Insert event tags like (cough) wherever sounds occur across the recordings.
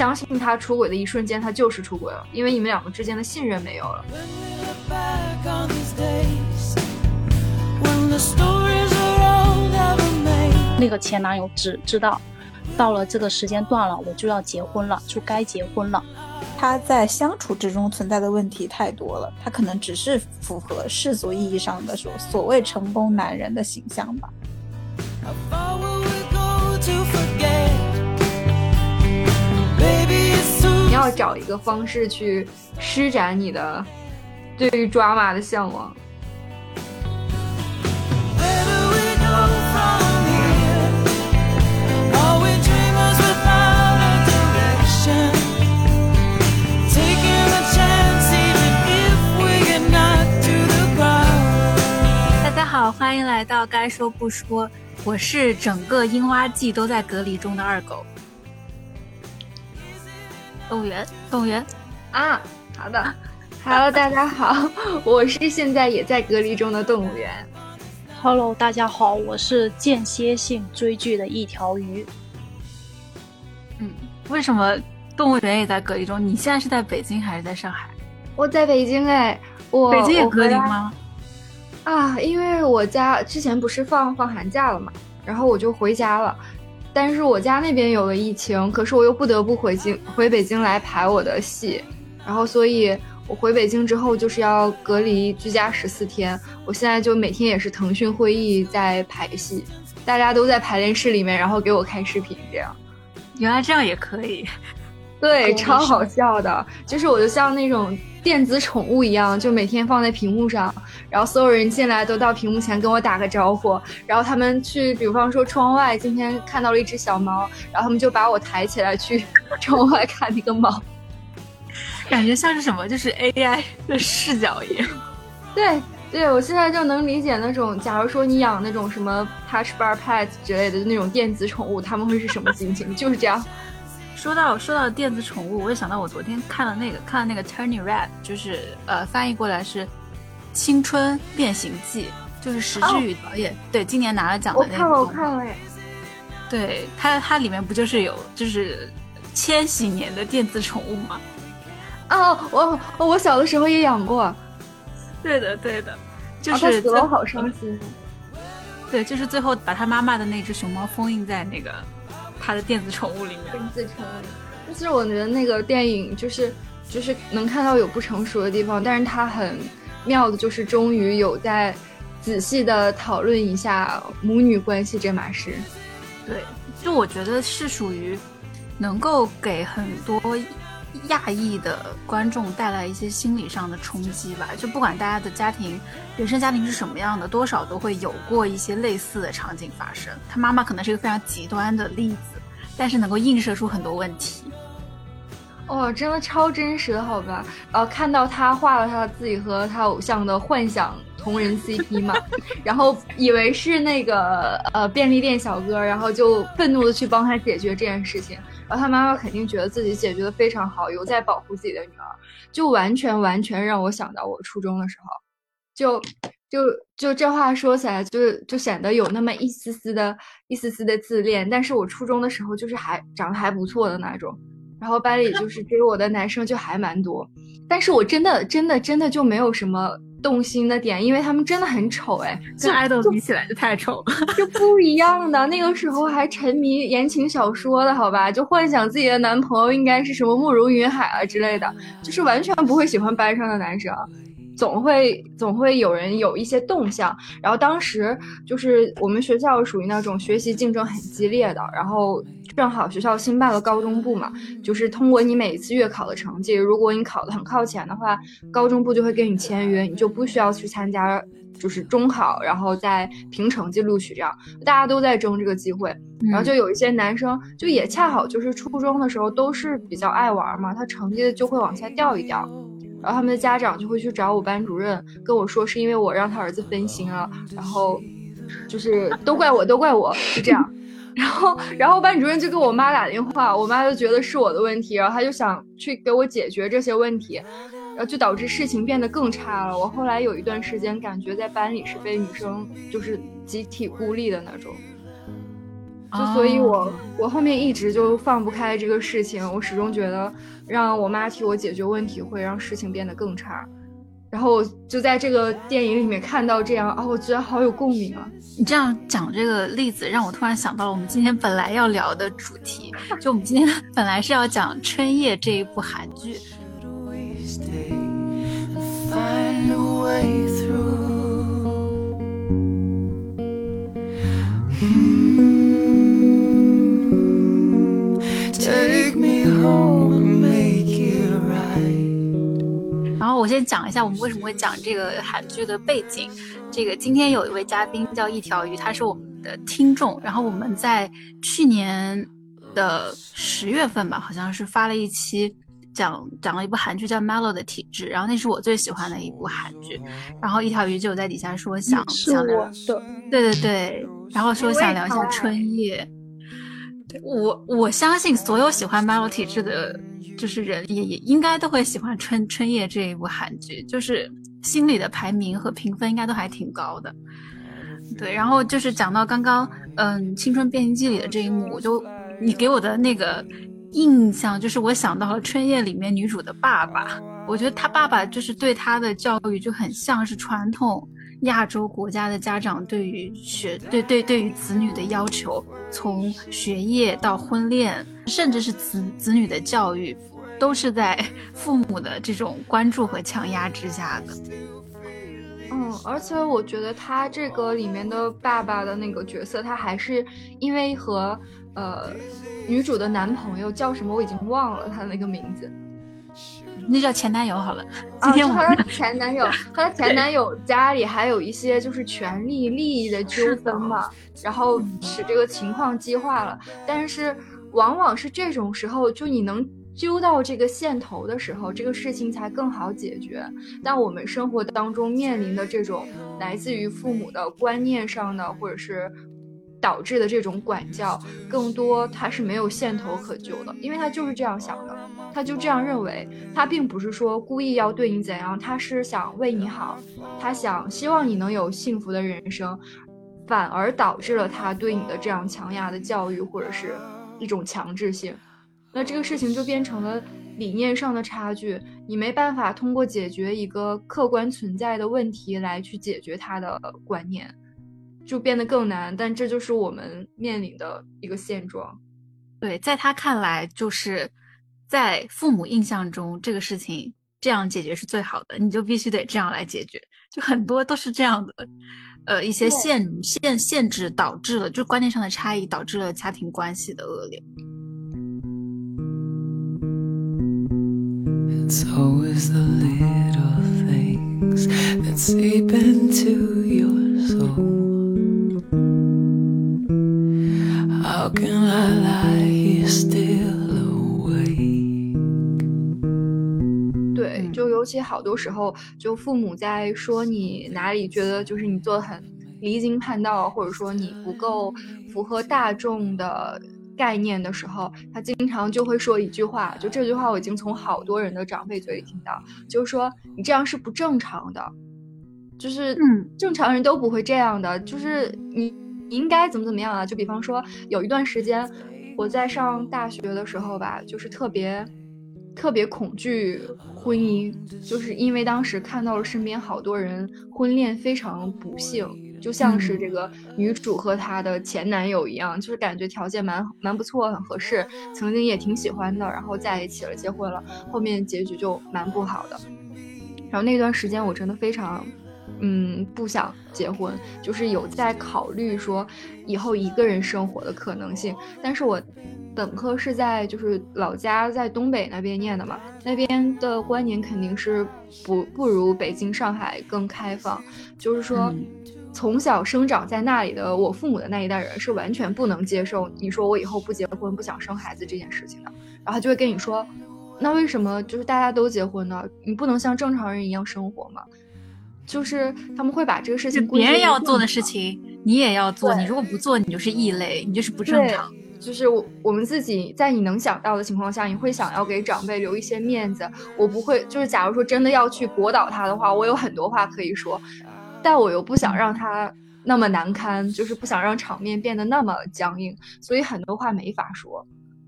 相信他出轨的一瞬间，他就是出轨了，因为你们两个之间的信任没有了。那个前男友只知道，到了这个时间段了，我就要结婚了，就该结婚了。他在相处之中存在的问题太多了，他可能只是符合世俗意义上的所所谓成功男人的形象吧。你要找一个方式去施展你的对于抓马的向往。大家好，欢迎来到该说不说，我是整个樱花季都在隔离中的二狗。动物园，动物园，啊，好的，(laughs) Hello，大家好，我是现在也在隔离中的动物园。Hello，大家好，我是间歇性追剧的一条鱼。嗯，为什么动物园也在隔离中？你现在是在北京还是在上海？我在北京哎，我北京也隔离吗？啊，因为我家之前不是放放寒假了嘛，然后我就回家了。但是我家那边有了疫情，可是我又不得不回京回北京来排我的戏，然后所以我回北京之后就是要隔离居家十四天。我现在就每天也是腾讯会议在排戏，大家都在排练室里面，然后给我开视频这样。原来这样也可以。对，超好笑的，就是我就像那种电子宠物一样，就每天放在屏幕上，然后所有人进来都到屏幕前跟我打个招呼，然后他们去，比方说窗外今天看到了一只小猫，然后他们就把我抬起来去 (laughs) 窗外看那个猫。(laughs) 感觉像是什么，就是 AI 的视角一样。(laughs) 对对，我现在就能理解那种，假如说你养那种什么 Touch Bar Pet 之类的那种电子宠物，他们会是什么心情？就是这样。说到说到电子宠物，我也想到我昨天看了那个看了那个 Turning Red，就是呃翻译过来是《青春变形记》，就是石之宇导演、对今年拿了奖的那个。我看了，我看了，耶，对它它里面不就是有就是千禧年的电子宠物吗？哦，我我小的时候也养过，对的对的，就是死了，我好伤心。对，就是最后把他妈妈的那只熊猫封印在那个他的电子宠物里面。跟自成。但是我觉得那个电影就是就是能看到有不成熟的地方，但是它很妙的就是终于有在仔细的讨论一下母女关系这码事。对，就我觉得是属于能够给很多亚裔的观众带来一些心理上的冲击吧。就不管大家的家庭、原生家庭是什么样的，多少都会有过一些类似的场景发生。他妈妈可能是一个非常极端的例子，但是能够映射出很多问题。哦，真的超真实的，好吧？呃，看到他画了他自己和他偶像的幻想同人 CP (laughs) 嘛，然后以为是那个呃便利店小哥，然后就愤怒的去帮他解决这件事情，然后他妈妈肯定觉得自己解决的非常好，有在保护自己的女儿，就完全完全让我想到我初中的时候，就就就这话说起来，就就显得有那么一丝丝的一丝丝的自恋，但是我初中的时候就是还长得还不错的那种。然后班里就 (laughs) 是追我的男生就还蛮多，但是我真的真的真的就没有什么动心的点，因为他们真的很丑哎，跟爱豆比起来就太丑了。就不一样的。那个时候还沉迷言情小说的好吧，就幻想自己的男朋友应该是什么慕容云海啊之类的，就是完全不会喜欢班上的男生。总会总会有人有一些动向，然后当时就是我们学校属于那种学习竞争很激烈的，然后正好学校新办了高中部嘛，就是通过你每一次月考的成绩，如果你考得很靠前的话，高中部就会跟你签约，你就不需要去参加就是中考，然后再凭成绩录取这样，大家都在争这个机会，然后就有一些男生就也恰好就是初中的时候都是比较爱玩嘛，他成绩就会往下掉一掉。然后他们的家长就会去找我班主任，跟我说是因为我让他儿子分心了，然后就是都怪我，都怪我，是这样。然后，然后班主任就给我妈打电话，我妈就觉得是我的问题，然后她就想去给我解决这些问题，然后就导致事情变得更差了。我后来有一段时间感觉在班里是被女生就是集体孤立的那种。就所以我我后面一直就放不开这个事情，我始终觉得让我妈替我解决问题会让事情变得更差。然后我就在这个电影里面看到这样啊，我觉得好有共鸣啊！你这样讲这个例子，让我突然想到了我们今天本来要聊的主题，就我们今天 (laughs) 本来是要讲《春夜》这一部韩剧。然后我先讲一下我们为什么会讲这个韩剧的背景。这个今天有一位嘉宾叫一条鱼，他是我们的听众。然后我们在去年的十月份吧，好像是发了一期讲讲了一部韩剧叫《Mellow 的体质》，然后那是我最喜欢的一部韩剧。然后一条鱼就在底下说想想聊的，对对对，然后说想聊一下春夜。我我相信所有喜欢 Melo 体质的。就是人也也应该都会喜欢《春春夜》这一部韩剧，就是心里的排名和评分应该都还挺高的。对，然后就是讲到刚刚，嗯，《青春变形记》里的这一幕，我就你给我的那个印象，就是我想到了《春夜》里面女主的爸爸，我觉得他爸爸就是对他的教育就很像是传统亚洲国家的家长对于学对对对于子女的要求，从学业到婚恋，甚至是子子女的教育。都是在 (laughs) 父母的这种关注和强压之下的。嗯，而且我觉得他这个里面的爸爸的那个角色，他还是因为和呃女主的男朋友叫什么我已经忘了他那个名字，那叫前男友好了。今天我他的前男友，他的前男友家里还有一些就是权利利益的纠纷嘛，然后使这个情况激化了。但是往往是这种时候，就你能。揪到这个线头的时候，这个事情才更好解决。但我们生活当中面临的这种来自于父母的观念上的，或者是导致的这种管教，更多他是没有线头可揪的，因为他就是这样想的，他就这样认为，他并不是说故意要对你怎样，他是想为你好，他想希望你能有幸福的人生，反而导致了他对你的这样强压的教育，或者是一种强制性。那这个事情就变成了理念上的差距，你没办法通过解决一个客观存在的问题来去解决他的观念，就变得更难。但这就是我们面临的一个现状。对，在他看来，就是在父母印象中，这个事情这样解决是最好的，你就必须得这样来解决。就很多都是这样的，呃，一些限限限制导致了，就观念上的差异导致了家庭关系的恶劣。It's always the little things that seep into your soul. How can I lie here still awake? 对，就尤其好多时候，就父母在说你哪里觉得就是你做的很离经叛道，或者说你不够符合大众的。概念的时候，他经常就会说一句话，就这句话我已经从好多人的长辈嘴里听到，就是说你这样是不正常的，就是嗯，正常人都不会这样的，就是你你应该怎么怎么样啊？就比方说有一段时间我在上大学的时候吧，就是特别特别恐惧婚姻，就是因为当时看到了身边好多人婚恋非常不幸。就像是这个女主和她的前男友一样，就是感觉条件蛮蛮不错，很合适，曾经也挺喜欢的，然后在一起了，结婚了，后面结局就蛮不好的。然后那段时间我真的非常，嗯，不想结婚，就是有在考虑说以后一个人生活的可能性。但是我本科是在就是老家在东北那边念的嘛，那边的观念肯定是不不如北京、上海更开放，就是说。从小生长在那里的我父母的那一代人是完全不能接受你说我以后不结婚不想生孩子这件事情的，然后就会跟你说，那为什么就是大家都结婚呢？你不能像正常人一样生活吗？就是他们会把这个事情别人要做的事情你也要做，你如果不做你就是异类，你就是不正常。就是我我们自己在你能想到的情况下，你会想要给长辈留一些面子。我不会，就是假如说真的要去驳倒他的话，我有很多话可以说。但我又不想让他那么难堪，就是不想让场面变得那么僵硬，所以很多话没法说。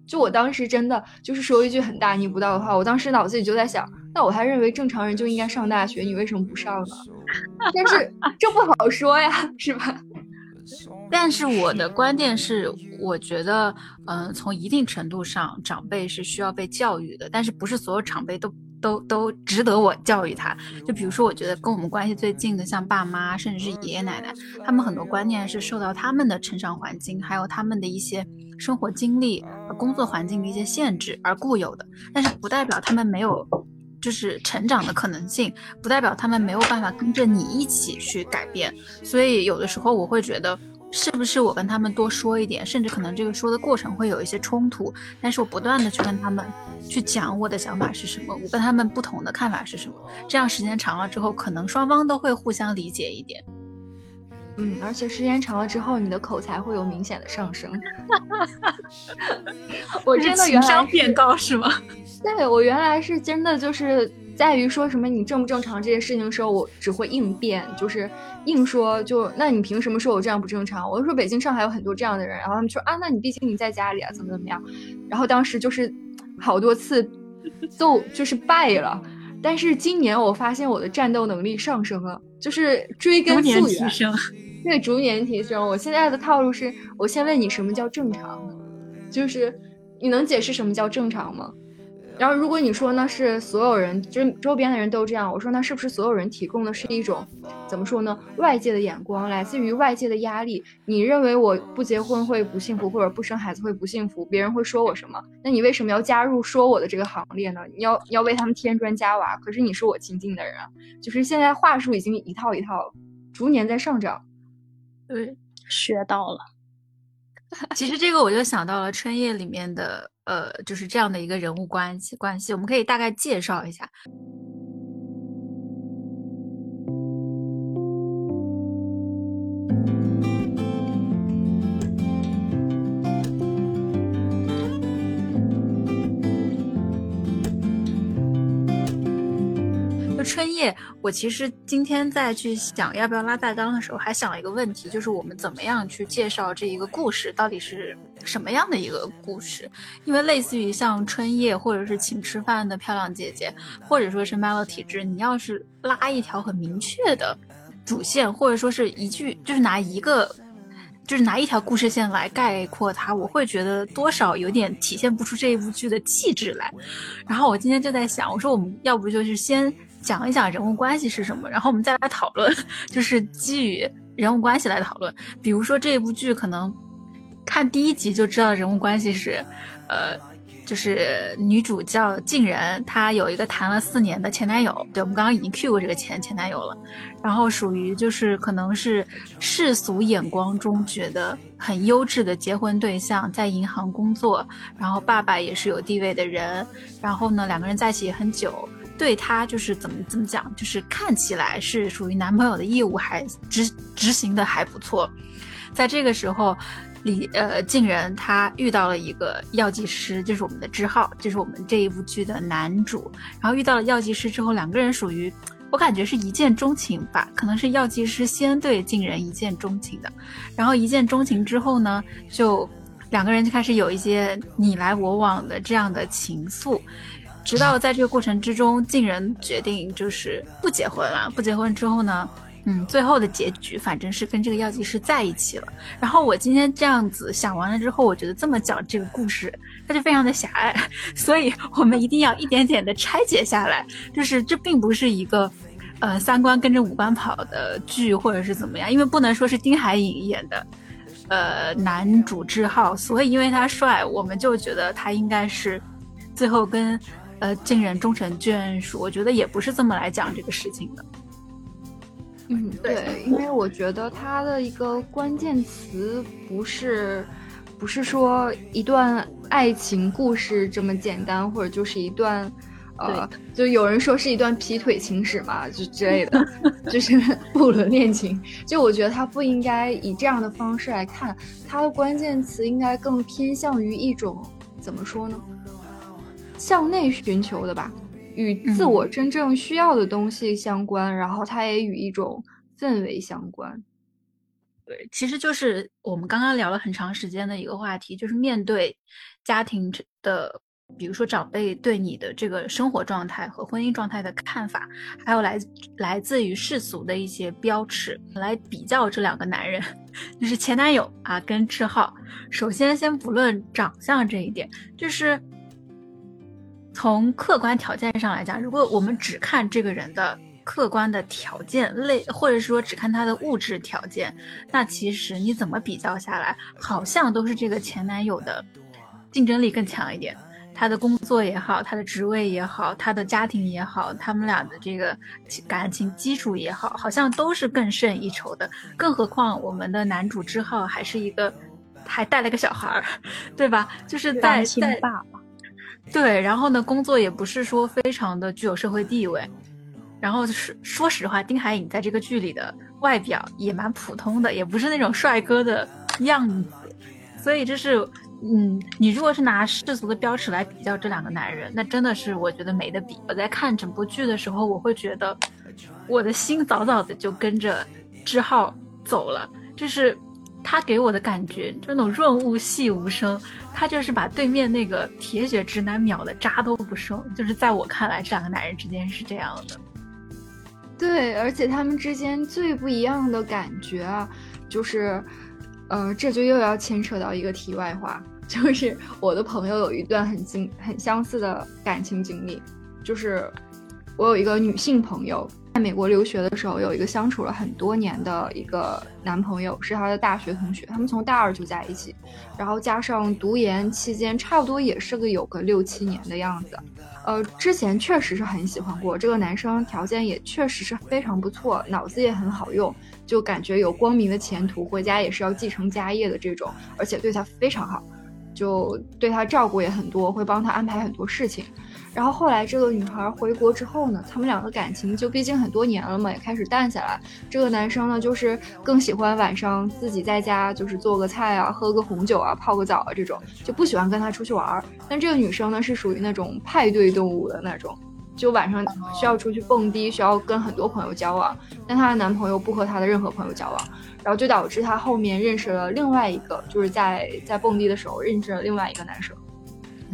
就我当时真的就是说一句很大逆不道的话，我当时脑子里就在想，那我还认为正常人就应该上大学，你为什么不上呢？但是 (laughs) 这不好说呀，是吧？(laughs) 但是我的观点是，我觉得，嗯，从一定程度上，长辈是需要被教育的，但是不是所有长辈都都都值得我教育他。就比如说，我觉得跟我们关系最近的，像爸妈，甚至是爷爷奶奶，他们很多观念是受到他们的成长环境，还有他们的一些生活经历、工作环境的一些限制而固有的，但是不代表他们没有。就是成长的可能性，不代表他们没有办法跟着你一起去改变。所以有的时候我会觉得，是不是我跟他们多说一点，甚至可能这个说的过程会有一些冲突，但是我不断的去跟他们去讲我的想法是什么，我跟他们不同的看法是什么，这样时间长了之后，可能双方都会互相理解一点。嗯，而且时间长了之后，你的口才会有明显的上升。(laughs) 我真的情商变高是吗？对我原来是真的就是在于说什么你正不正常这些事情的时候，我只会应变，就是硬说就那你凭什么说我这样不正常？我就说北京、上海有很多这样的人，然后他们说啊，那你毕竟你在家里啊，怎么怎么样？然后当时就是好多次都就是败了，但是今年我发现我的战斗能力上升了，就是追根溯源。对，逐年提升。我现在的套路是，我先问你什么叫正常，就是你能解释什么叫正常吗？然后如果你说那是所有人，就是周边的人都这样，我说那是不是所有人提供的是一种怎么说呢？外界的眼光，来自于外界的压力。你认为我不结婚会不幸福，或者不生孩子会不幸福，别人会说我什么？那你为什么要加入说我的这个行列呢？你要要为他们添砖加瓦，可是你是我亲近的人啊。就是现在话术已经一套一套，逐年在上涨。对，学到了。其实这个我就想到了春夜里面的，呃，就是这样的一个人物关系关系，我们可以大概介绍一下。春夜，我其实今天在去想要不要拉大纲的时候，还想了一个问题，就是我们怎么样去介绍这一个故事到底是什么样的一个故事？因为类似于像春夜，或者是请吃饭的漂亮姐姐，或者说是 Melo 体质，你要是拉一条很明确的主线，或者说是一句，就是拿一个，就是拿一条故事线来概括它，我会觉得多少有点体现不出这一部剧的气质来。然后我今天就在想，我说我们要不就是先。讲一讲人物关系是什么，然后我们再来讨论，就是基于人物关系来讨论。比如说这部剧，可能看第一集就知道人物关系是，呃，就是女主叫静人，她有一个谈了四年的前男友，对我们刚刚已经 Q 过这个前前男友了。然后属于就是可能是世俗眼光中觉得很优质的结婚对象，在银行工作，然后爸爸也是有地位的人，然后呢两个人在一起也很久。对他就是怎么怎么讲，就是看起来是属于男朋友的义务还执执行的还不错，在这个时候，李呃静人他遇到了一个药剂师，就是我们的志浩，就是我们这一部剧的男主。然后遇到了药剂师之后，两个人属于我感觉是一见钟情吧，可能是药剂师先对静人一见钟情的。然后一见钟情之后呢，就两个人就开始有一些你来我往的这样的情愫。直到在这个过程之中，静人决定就是不结婚了。不结婚之后呢，嗯，最后的结局反正是跟这个药剂师在一起了。然后我今天这样子想完了之后，我觉得这么讲这个故事，它就非常的狭隘，(laughs) 所以我们一定要一点点的拆解下来。就是这并不是一个，呃，三观跟着五官跑的剧，或者是怎么样，因为不能说是丁海寅演的，呃，男主志浩，所以因为他帅，我们就觉得他应该是最后跟。呃，近人终成眷属，我觉得也不是这么来讲这个事情的。嗯，对，因为我觉得它的一个关键词不是，不是说一段爱情故事这么简单，或者就是一段，呃，就有人说是一段劈腿情史嘛，就之类的，(laughs) 就是不伦 (laughs) 恋情。就我觉得它不应该以这样的方式来看，它的关键词应该更偏向于一种怎么说呢？向内寻求的吧，与自我真正需要的东西相关，然后它也与一种氛围相关。对，其实就是我们刚刚聊了很长时间的一个话题，就是面对家庭的，比如说长辈对你的这个生活状态和婚姻状态的看法，还有来来自于世俗的一些标尺，来比较这两个男人，(laughs) 就是前男友啊跟志浩。首先，先不论长相这一点，就是从客观条件上来讲，如果我们只看这个人的。客观的条件类，或者说只看他的物质条件，那其实你怎么比较下来，好像都是这个前男友的竞争力更强一点。他的工作也好，他的职位也好，他的家庭也好，他们俩的这个感情基础也好，好像都是更胜一筹的。更何况我们的男主之浩还是一个，还带了个小孩儿，(laughs) 对吧？就是在在爸爸。对，然后呢，工作也不是说非常的具有社会地位。然后就是说实话，丁海寅在这个剧里的外表也蛮普通的，也不是那种帅哥的样子，所以就是，嗯，你如果是拿世俗的标尺来比较这两个男人，那真的是我觉得没得比。我在看整部剧的时候，我会觉得我的心早早的就跟着志浩走了，就是他给我的感觉，就那种润物细无声，他就是把对面那个铁血直男秒的渣都不剩，就是在我看来，这两个男人之间是这样的。对，而且他们之间最不一样的感觉啊，就是，呃，这就又要牵扯到一个题外话，(laughs) 就是我的朋友有一段很经很相似的感情经历，就是我有一个女性朋友。在美国留学的时候，有一个相处了很多年的一个男朋友，是她的大学同学。他们从大二就在一起，然后加上读研期间，差不多也是个有个六七年的样子。呃，之前确实是很喜欢过这个男生，条件也确实是非常不错，脑子也很好用，就感觉有光明的前途，回家也是要继承家业的这种，而且对他非常好，就对他照顾也很多，会帮他安排很多事情。然后后来这个女孩回国之后呢，他们两个感情就毕竟很多年了嘛，也开始淡下来。这个男生呢，就是更喜欢晚上自己在家，就是做个菜啊，喝个红酒啊，泡个澡啊这种，就不喜欢跟他出去玩。但这个女生呢，是属于那种派对动物的那种，就晚上需要出去蹦迪，需要跟很多朋友交往。但她的男朋友不和她的任何朋友交往，然后就导致她后面认识了另外一个，就是在在蹦迪的时候认识了另外一个男生。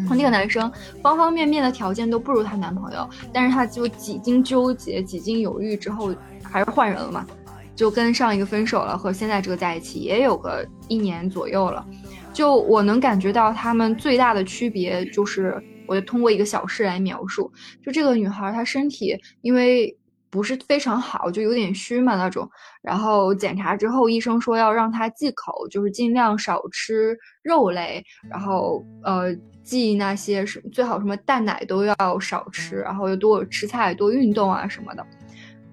和那个男生方方面面的条件都不如她男朋友，但是她就几经纠结、几经犹豫之后，还是换人了嘛，就跟上一个分手了，和现在这个在一起也有个一年左右了。就我能感觉到他们最大的区别，就是我就通过一个小事来描述，就这个女孩她身体因为不是非常好，就有点虚嘛那种，然后检查之后医生说要让她忌口，就是尽量少吃肉类，然后呃。忌那些什最好什么蛋奶都要少吃，然后又多吃菜、多运动啊什么的。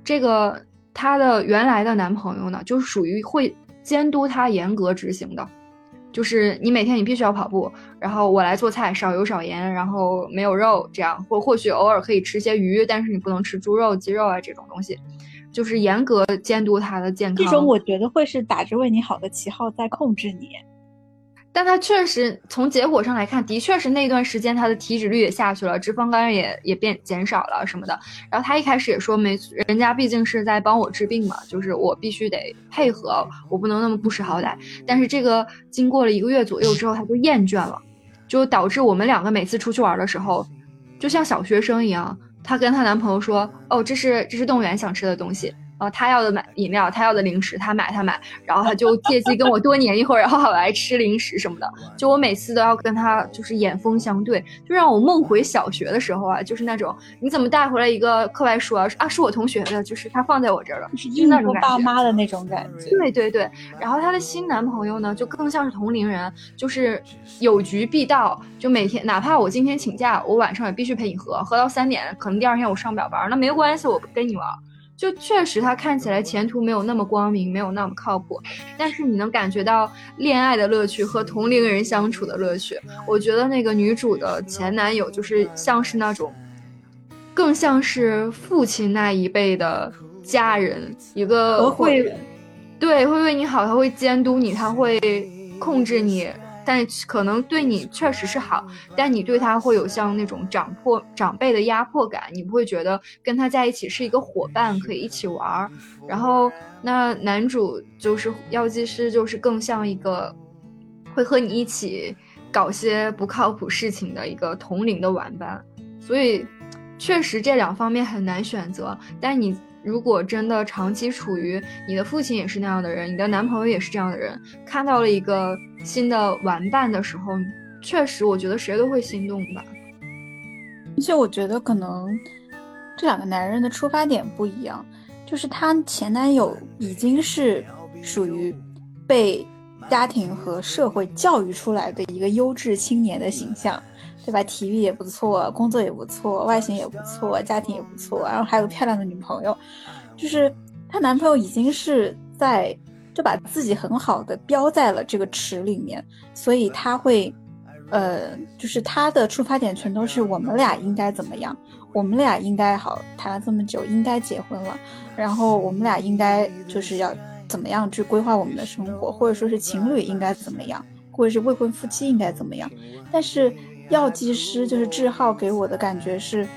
这个她的原来的男朋友呢，就是属于会监督她严格执行的，就是你每天你必须要跑步，然后我来做菜，少油少盐，然后没有肉这样，或或许偶尔可以吃些鱼，但是你不能吃猪肉、鸡肉啊这种东西，就是严格监督她的健康。这种我觉得会是打着为你好的旗号在控制你。但他确实从结果上来看，的确是那段时间他的体脂率也下去了，脂肪肝也也变减少了什么的。然后他一开始也说没，人家毕竟是在帮我治病嘛，就是我必须得配合，我不能那么不识好歹。但是这个经过了一个月左右之后，他就厌倦了，就导致我们两个每次出去玩的时候，就像小学生一样，她跟她男朋友说，哦，这是这是动物园想吃的东西。呃，他要的买饮料，他要的零食，他买他买，然后他就借机跟我多黏一会儿，然后好来吃零食什么的。就我每次都要跟他就是眼风相对，就让我梦回小学的时候啊，就是那种你怎么带回来一个课外书啊？啊，是我同学的，就是他放在我这儿了，是那种爸妈的那种感觉。对对对，然后她的新男朋友呢，就更像是同龄人，就是有局必到，就每天哪怕我今天请假，我晚上也必须陪你喝，喝到三点，可能第二天我上不了班，那没关系，我跟你玩。就确实，他看起来前途没有那么光明，没有那么靠谱，但是你能感觉到恋爱的乐趣和同龄人相处的乐趣。我觉得那个女主的前男友就是像是那种，更像是父亲那一辈的家人，一个会，对，会为你好，他会监督你，他会控制你，但可能对你确实是好，但你对他会有像那种长破长辈的压迫感，你不会觉得跟他在一起是一个伙伴，可以一起玩儿。然后那男主就是药剂师，就是更像一个会和你一起搞些不靠谱事情的一个同龄的玩伴，所以确实这两方面很难选择。但你。如果真的长期处于你的父亲也是那样的人，你的男朋友也是这样的人，看到了一个新的玩伴的时候，确实我觉得谁都会心动吧。而且我觉得可能这两个男人的出发点不一样，就是他前男友已经是属于被家庭和社会教育出来的一个优质青年的形象。对吧？体育也不错，工作也不错，外形也不错，家庭也不错，然后还有漂亮的女朋友，就是她男朋友已经是在就把自己很好的标在了这个池里面，所以他会，呃，就是他的出发点全都是我们俩应该怎么样，我们俩应该好谈了这么久，应该结婚了，然后我们俩应该就是要怎么样去规划我们的生活，或者说是情侣应该怎么样，或者是未婚夫妻应该怎么样，但是。药剂师就是志浩给我的感觉是，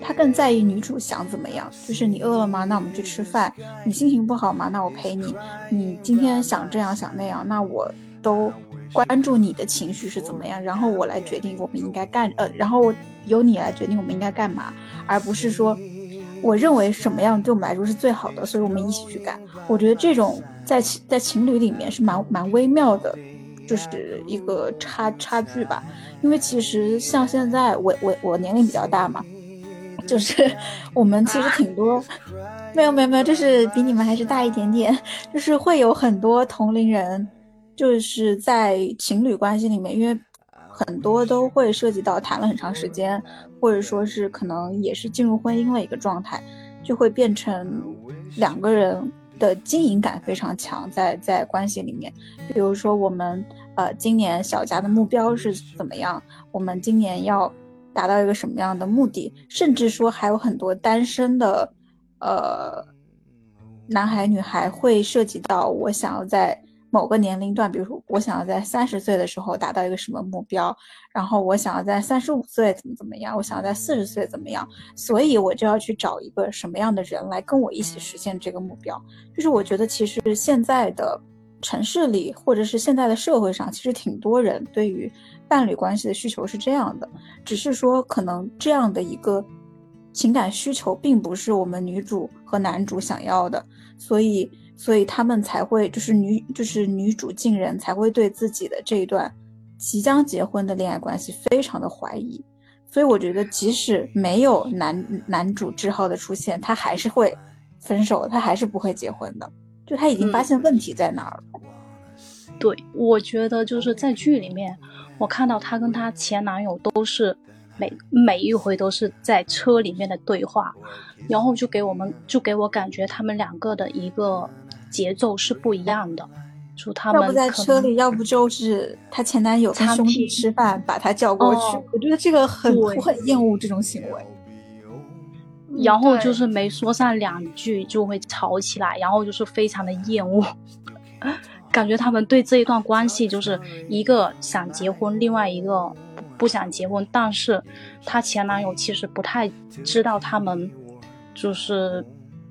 他更在意女主想怎么样。就是你饿了吗？那我们去吃饭。你心情不好吗？那我陪你。你今天想这样想那样，那我都关注你的情绪是怎么样，然后我来决定我们应该干呃，然后由你来决定我们应该干嘛，而不是说我认为什么样对我们来说是最好的，所以我们一起去干。我觉得这种在在情侣里面是蛮蛮微妙的。就是一个差差距吧，因为其实像现在我我我年龄比较大嘛，就是 (laughs) 我们其实挺多，没有没有没有，就是比你们还是大一点点，就是会有很多同龄人，就是在情侣关系里面，因为很多都会涉及到谈了很长时间，或者说是可能也是进入婚姻了一个状态，就会变成两个人。的经营感非常强，在在关系里面，比如说我们呃今年小家的目标是怎么样，我们今年要达到一个什么样的目的，甚至说还有很多单身的呃男孩女孩会涉及到我想要在。某个年龄段，比如说我想要在三十岁的时候达到一个什么目标，然后我想要在三十五岁怎么怎么样，我想要在四十岁怎么样，所以我就要去找一个什么样的人来跟我一起实现这个目标。就是我觉得其实现在的城市里，或者是现在的社会上，其实挺多人对于伴侣关系的需求是这样的，只是说可能这样的一个情感需求并不是我们女主和男主想要的，所以。所以他们才会，就是女，就是女主静人才会对自己的这一段即将结婚的恋爱关系非常的怀疑。所以我觉得，即使没有男男主志浩的出现，他还是会分手，他还是不会结婚的。就他已经发现问题在哪儿了。对，我觉得就是在剧里面，我看到她跟她前男友都是每每一回都是在车里面的对话，然后就给我们就给我感觉他们两个的一个。节奏是不一样的，就他们要不在车里，要不就是她前男友跟兄弟吃饭，把她叫过去。我觉得这个很我很厌恶这种行为。然后就是没说上两句就会吵起来，然后就是非常的厌恶，(laughs) 感觉他们对这一段关系就是一个想结婚，另外一个不想结婚。但是她前男友其实不太知道他们就是。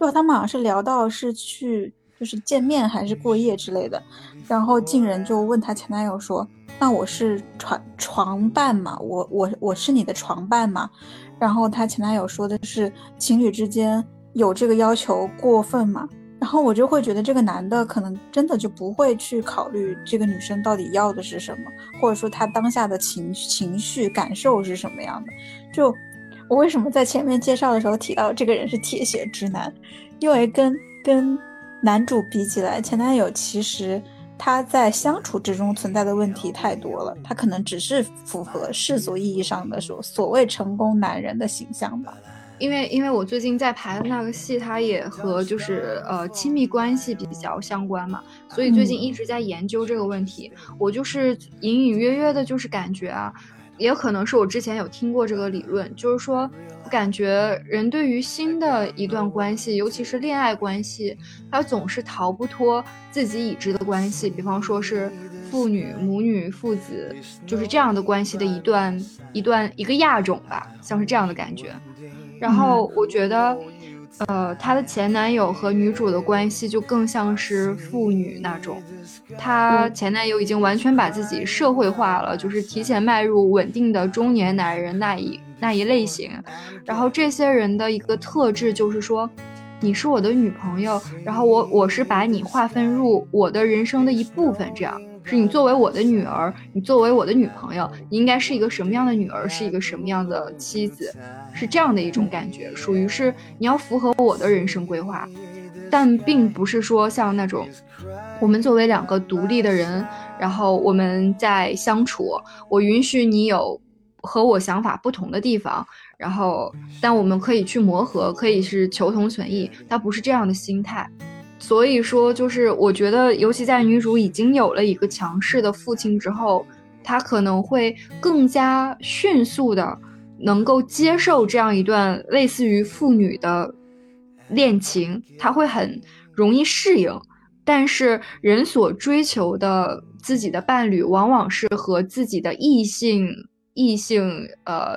就他们好像是聊到是去就是见面还是过夜之类的，然后静人就问他前男友说：“那我是床床伴吗？我我我是你的床伴吗？”然后他前男友说的是：“情侣之间有这个要求过分吗？”然后我就会觉得这个男的可能真的就不会去考虑这个女生到底要的是什么，或者说他当下的情情绪感受是什么样的，就。我为什么在前面介绍的时候提到这个人是铁血直男？因为跟跟男主比起来，前男友其实他在相处之中存在的问题太多了，他可能只是符合世俗意义上的说所谓成功男人的形象吧。因为因为我最近在排的那个戏，它也和就是呃亲密关系比较相关嘛，所以最近一直在研究这个问题。我就是隐隐约约的，就是感觉啊，也可能是我之前有听过这个理论，就是说，我感觉人对于新的一段关系，尤其是恋爱关系，他总是逃不脱自己已知的关系，比方说是父女、母女、父子，就是这样的关系的一段一段一个亚种吧，像是这样的感觉。然后我觉得，呃，她的前男友和女主的关系就更像是父女那种，她前男友已经完全把自己社会化了，就是提前迈入稳定的中年男人那一那一类型。然后这些人的一个特质就是说，你是我的女朋友，然后我我是把你划分入我的人生的一部分，这样。是你作为我的女儿，你作为我的女朋友，你应该是一个什么样的女儿，是一个什么样的妻子，是这样的一种感觉，属于是你要符合我的人生规划，但并不是说像那种我们作为两个独立的人，然后我们在相处，我允许你有和我想法不同的地方，然后但我们可以去磨合，可以是求同存异，它不是这样的心态。所以说，就是我觉得，尤其在女主已经有了一个强势的父亲之后，她可能会更加迅速的能够接受这样一段类似于父女的恋情，她会很容易适应。但是，人所追求的自己的伴侣，往往是和自己的异性、异性呃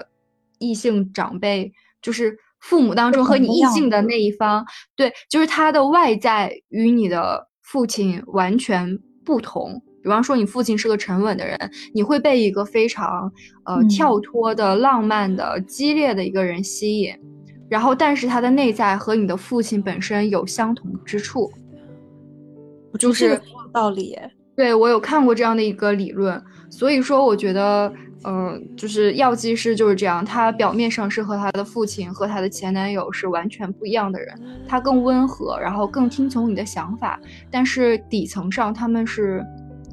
异性长辈，就是。父母当中和你异性的那一方，对，就是他的外在与你的父亲完全不同。比方说，你父亲是个沉稳的人，你会被一个非常呃跳脱的、浪漫的、激烈的一个人吸引。然后，但是他的内在和你的父亲本身有相同之处，就是道理。对我有看过这样的一个理论，所以说我觉得。嗯，就是药剂师就是这样，他表面上是和他的父亲和他的前男友是完全不一样的人，他更温和，然后更听从你的想法，但是底层上他们是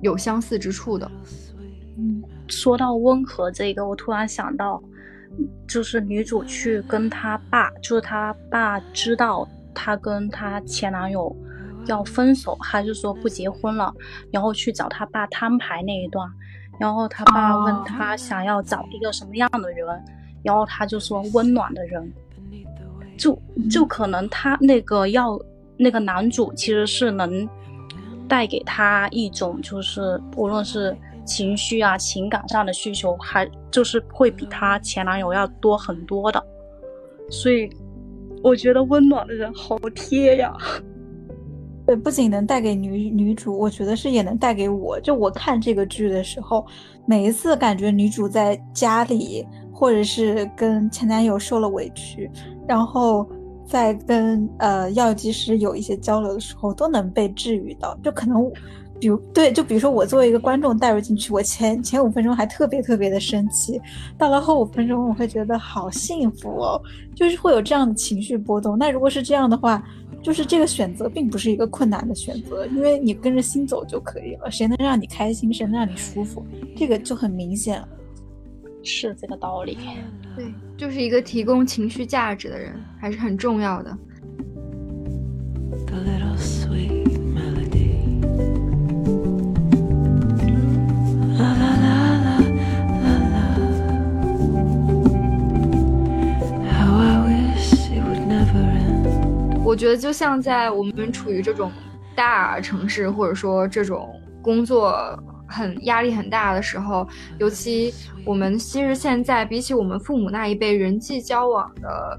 有相似之处的。嗯，说到温和这个，我突然想到，就是女主去跟他爸，就是他爸知道他跟他前男友要分手，还是说不结婚了，然后去找他爸摊牌那一段。然后他爸问他想要找一个什么样的人，然后他就说温暖的人，就就可能他那个要那个男主其实是能带给他一种就是无论是情绪啊情感上的需求，还就是会比他前男友要多很多的，所以我觉得温暖的人好贴呀。对，不仅能带给女女主，我觉得是也能带给我。就我看这个剧的时候，每一次感觉女主在家里，或者是跟前男友受了委屈，然后在跟呃药剂师有一些交流的时候，都能被治愈到。就可能，比如对，就比如说我作为一个观众带入进去，我前前五分钟还特别特别的生气，到了后五分钟我会觉得好幸福哦，就是会有这样的情绪波动。那如果是这样的话。就是这个选择并不是一个困难的选择，因为你跟着心走就可以了。谁能让你开心，谁能让你舒服，这个就很明显了。是这个道理。对，就是一个提供情绪价值的人，还是很重要的。我觉得就像在我们处于这种大城市，或者说这种工作很压力很大的时候，尤其我们其实现在比起我们父母那一辈，人际交往的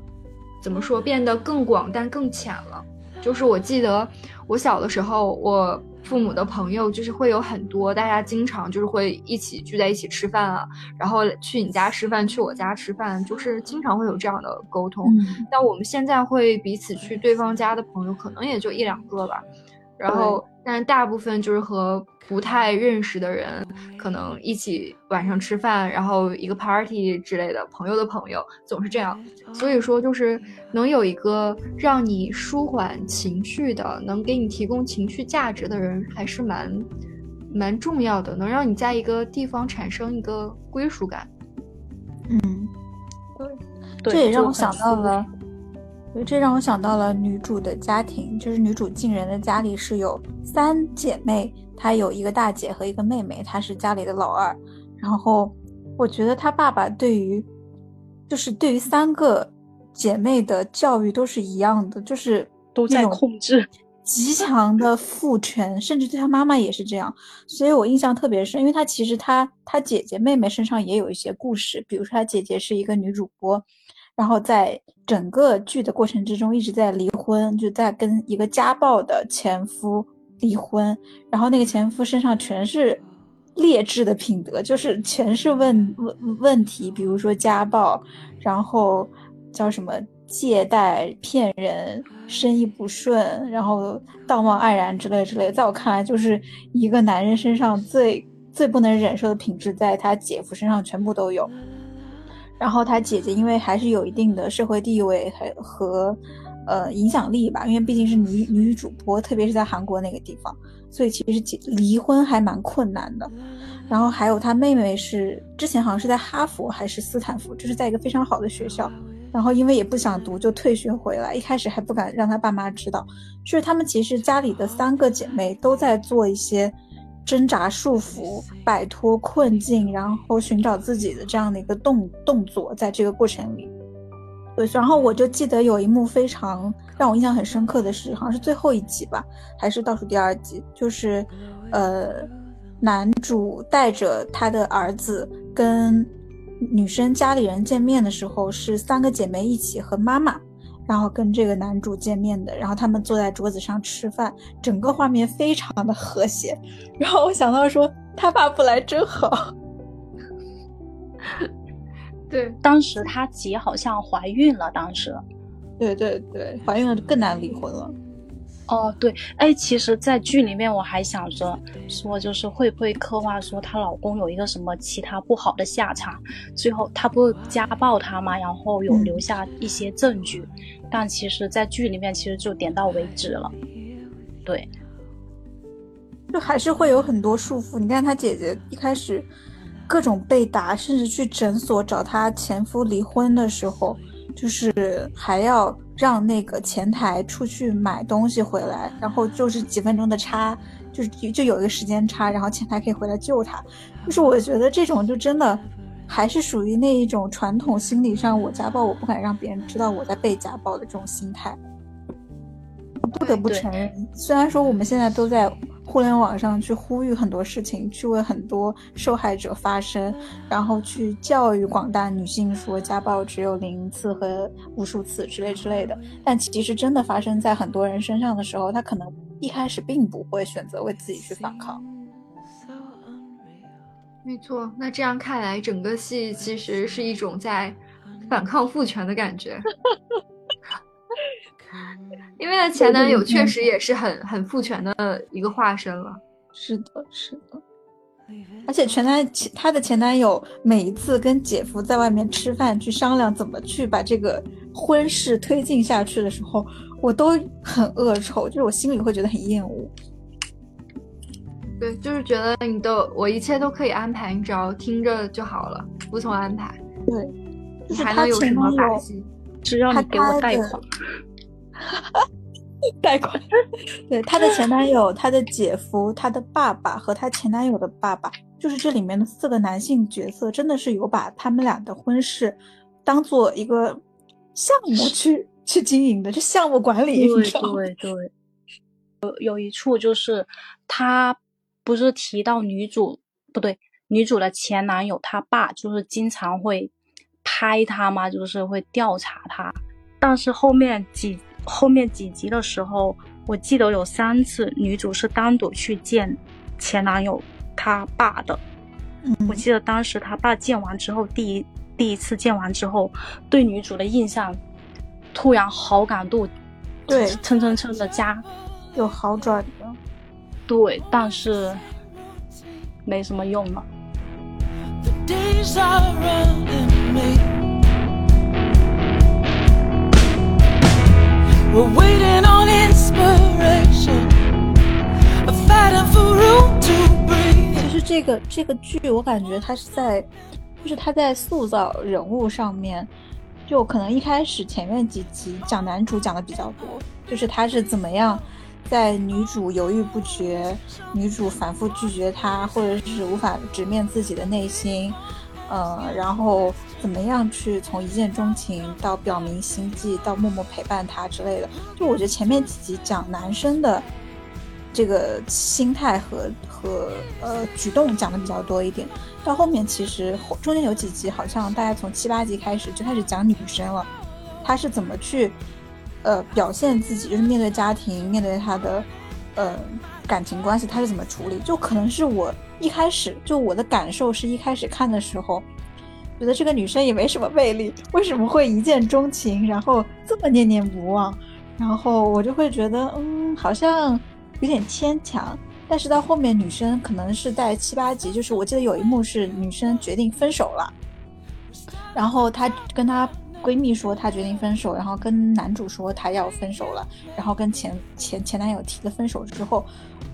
怎么说变得更广但更浅了。就是我记得我小的时候，我。父母的朋友就是会有很多，大家经常就是会一起聚在一起吃饭啊，然后去你家吃饭，去我家吃饭，就是经常会有这样的沟通。但我们现在会彼此去对方家的朋友，可能也就一两个吧。然后，但是大部分就是和不太认识的人，可能一起晚上吃饭，然后一个 party 之类的，朋友的朋友总是这样。所以说，就是能有一个让你舒缓情绪的，能给你提供情绪价值的人，还是蛮蛮重要的，能让你在一个地方产生一个归属感。嗯，对，这也让我想到了，对，这让我想到了女主的家庭，就是女主静人的家里是有三姐妹，她有一个大姐和一个妹妹，她是家里的老二。然后我觉得她爸爸对于，就是对于三个姐妹的教育都是一样的，就是都在控制。(laughs) 极强的父权，甚至对她妈妈也是这样，所以我印象特别深。因为她其实她她姐姐妹妹身上也有一些故事，比如说她姐姐是一个女主播，然后在整个剧的过程之中一直在离婚，就在跟一个家暴的前夫离婚，然后那个前夫身上全是劣质的品德，就是全是问问问题，比如说家暴，然后叫什么？借贷骗人，生意不顺，然后道貌岸然之类之类，在我看来，就是一个男人身上最最不能忍受的品质，在他姐夫身上全部都有。然后他姐姐因为还是有一定的社会地位和和呃影响力吧，因为毕竟是女女主播，特别是在韩国那个地方，所以其实结离婚还蛮困难的。然后还有他妹妹是之前好像是在哈佛还是斯坦福，就是在一个非常好的学校。然后因为也不想读，就退学回来。一开始还不敢让他爸妈知道，就是他们其实家里的三个姐妹都在做一些挣扎、束缚、摆脱困境，然后寻找自己的这样的一个动动作，在这个过程里。对，然后我就记得有一幕非常让我印象很深刻的是，好像是最后一集吧，还是倒数第二集，就是，呃，男主带着他的儿子跟。女生家里人见面的时候是三个姐妹一起和妈妈，然后跟这个男主见面的。然后他们坐在桌子上吃饭，整个画面非常的和谐。(laughs) 然后我想到说，他爸不来真好。(laughs) 对，当时他姐好像怀孕了，当时，对对对，怀孕了就更难离婚了。哦，对，哎，其实，在剧里面我还想着说，就是会不会刻画说她老公有一个什么其他不好的下场，最后他不家暴她吗？然后有留下一些证据，但其实，在剧里面其实就点到为止了。对，就还是会有很多束缚。你看她姐姐一开始各种被打，甚至去诊所找她前夫离婚的时候，就是还要。让那个前台出去买东西回来，然后就是几分钟的差，就是就有一个时间差，然后前台可以回来救他。就是我觉得这种就真的还是属于那一种传统心理上，我家暴我不敢让别人知道我在被家暴的这种心态。不得不承认，虽然说我们现在都在。互联网上去呼吁很多事情，去为很多受害者发声，然后去教育广大女性说家暴只有零次和无数次之类之类的。但其实真的发生在很多人身上的时候，他可能一开始并不会选择为自己去反抗。没错，那这样看来，整个戏其实是一种在反抗父权的感觉。(laughs) 因为的前男友确实也是很很父权的一个化身了。(laughs) 是的，是的。而且前男前他的前男友每一次跟姐夫在外面吃饭去商量怎么去把这个婚事推进下去的时候，我都很恶臭，就是我心里会觉得很厌恶。对，就是觉得你都我一切都可以安排，你只要听着就好了，服从安排。对，就是还能有什么把戏？只要你给我贷款。(laughs) 贷款，对他的前男友、他的姐夫、他的爸爸和他前男友的爸爸，就是这里面的四个男性角色，真的是有把他们俩的婚事当做一个项目去去经营的，就项目管理。对对对，(laughs) 有有一处就是他不是提到女主不对，女主的前男友他爸就是经常会拍她嘛，就是会调查她。但是后面几后面几集的时候，我记得有三次女主是单独去见前男友他爸的。我记得当时他爸见完之后，第一第一次见完之后，对女主的印象突然好感度对蹭蹭蹭的加，有好转的。对，但是没什么用了。We're waiting on inspiration, fighting for room to breathe. 其实这个这个剧，我感觉它是在，就是它在塑造人物上面，就可能一开始前面几集讲男主讲的比较多，就是他是怎么样在女主犹豫不决，女主反复拒绝他，或者是无法直面自己的内心，呃，然后怎么样去从一见钟情到表明心迹，到默默陪伴他之类的。就我觉得前面几集讲男生的。这个心态和和呃举动讲的比较多一点，到后面其实中间有几集好像大概从七八集开始就开始讲女生了，她是怎么去呃表现自己，就是面对家庭，面对她的呃感情关系，她是怎么处理？就可能是我一开始就我的感受是一开始看的时候，觉得这个女生也没什么魅力，为什么会一见钟情，然后这么念念不忘？然后我就会觉得嗯好像。有点牵强，但是到后面女生可能是在七八集，就是我记得有一幕是女生决定分手了，然后她跟她闺蜜说她决定分手，然后跟男主说她要分手了，然后跟前前前男友提了分手之后，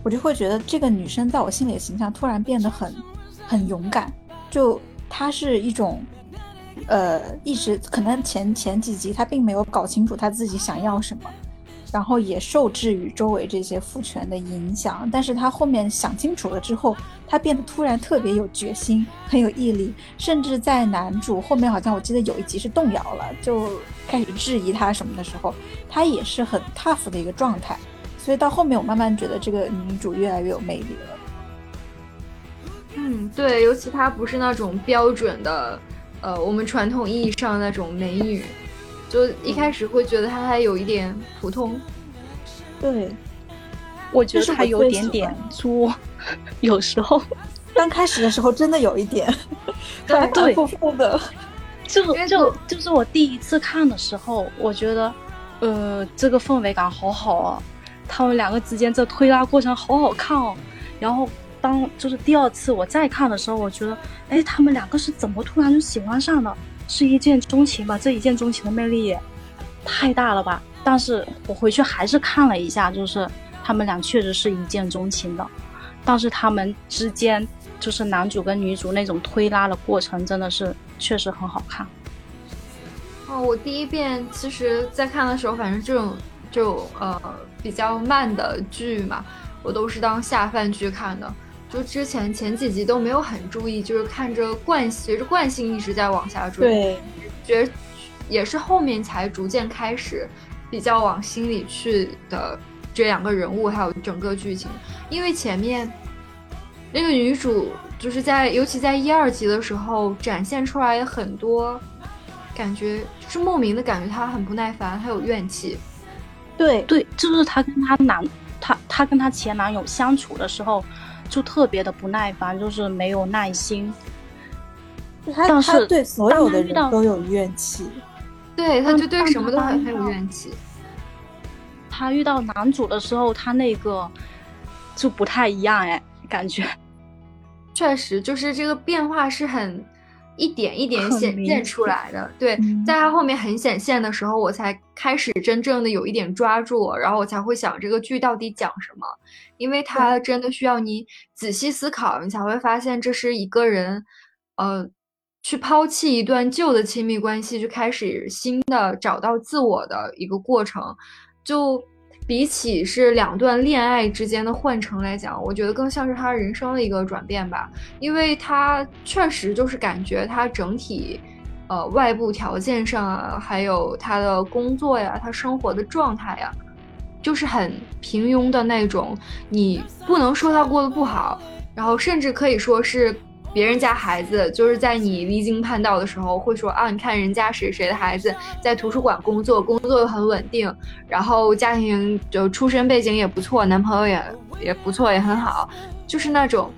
我就会觉得这个女生在我心里的形象突然变得很很勇敢，就她是一种，呃，一直可能前前几集她并没有搞清楚她自己想要什么。然后也受制于周围这些父权的影响，但是他后面想清楚了之后，他变得突然特别有决心，很有毅力，甚至在男主后面好像我记得有一集是动摇了，就开始质疑他什么的时候，他也是很 tough 的一个状态。所以到后面我慢慢觉得这个女主越来越有魅力了。嗯，对，尤其她不是那种标准的，呃，我们传统意义上那种美女。就一开始会觉得他还有一点普通，对，我觉得他有点点作，有时候 (laughs) 刚开始的时候真的有一点，对 (laughs) 对，复复的，就就就是我第一次看的时候，我觉得，呃，这个氛围感好好啊，他们两个之间这推拉过程好好看哦，然后当就是第二次我再看的时候，我觉得，哎，他们两个是怎么突然就喜欢上了？是一见钟情吧？这一见钟情的魅力也太大了吧！但是我回去还是看了一下，就是他们俩确实是一见钟情的，但是他们之间就是男主跟女主那种推拉的过程，真的是确实很好看。哦，我第一遍其实在看的时候，反正这种就呃比较慢的剧嘛，我都是当下饭剧看的。就之前前几集都没有很注意，就是看着惯随着惯性一直在往下追，对，觉也是后面才逐渐开始比较往心里去的这两个人物还有整个剧情，因为前面那个女主就是在尤其在一二集的时候展现出来很多感觉，就是莫名的感觉她很不耐烦，她有怨气，对对，就是她跟她男她她跟她前男友相处的时候。就特别的不耐烦，就是没有耐心。但是对所有的人都有怨气，对，他就对什么都很很有怨气。他遇到男主的时候，他那个就不太一样哎，感觉。确实，就是这个变化是很。一点一点显现出来的，对，在它后面很显现的时候，我才开始真正的有一点抓住，然后我才会想这个剧到底讲什么，因为它真的需要你仔细思考，你才会发现这是一个人，呃，去抛弃一段旧的亲密关系，就开始新的找到自我的一个过程，就。比起是两段恋爱之间的换乘来讲，我觉得更像是他人生的一个转变吧，因为他确实就是感觉他整体，呃，外部条件上啊，还有他的工作呀，他生活的状态呀，就是很平庸的那种，你不能说他过得不好，然后甚至可以说是。别人家孩子就是在你离经叛道的时候，会说啊，你看人家谁谁的孩子在图书馆工作，工作又很稳定，然后家庭就出身背景也不错，男朋友也也不错，也很好，就是那种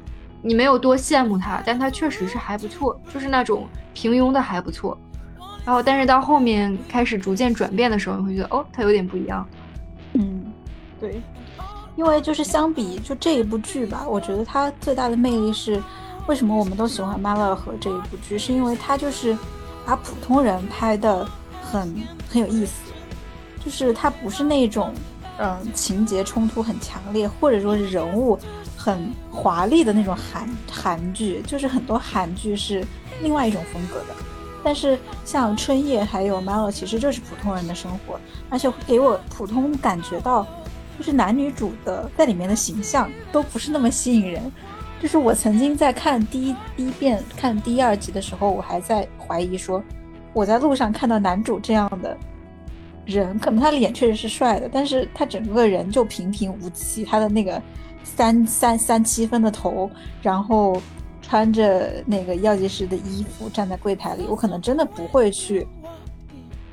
你没有多羡慕他，但他确实是还不错，就是那种平庸的还不错。然后，但是到后面开始逐渐转变的时候，你会觉得哦，他有点不一样。嗯，对，因为就是相比就这一部剧吧，我觉得它最大的魅力是。为什么我们都喜欢《妈乐和》这一部剧？是因为它就是把普通人拍的很很有意思，就是它不是那种嗯情节冲突很强烈，或者说是人物很华丽的那种韩韩剧，就是很多韩剧是另外一种风格的。但是像春夜还有 Melo，其实就是普通人的生活，而且会给我普通感觉到，就是男女主的在里面的形象都不是那么吸引人。就是我曾经在看第一第一遍看第二集的时候，我还在怀疑说，我在路上看到男主这样的人，可能他脸确实是帅的，但是他整个人就平平无奇，他的那个三三三七分的头，然后穿着那个药剂师的衣服站在柜台里，我可能真的不会去。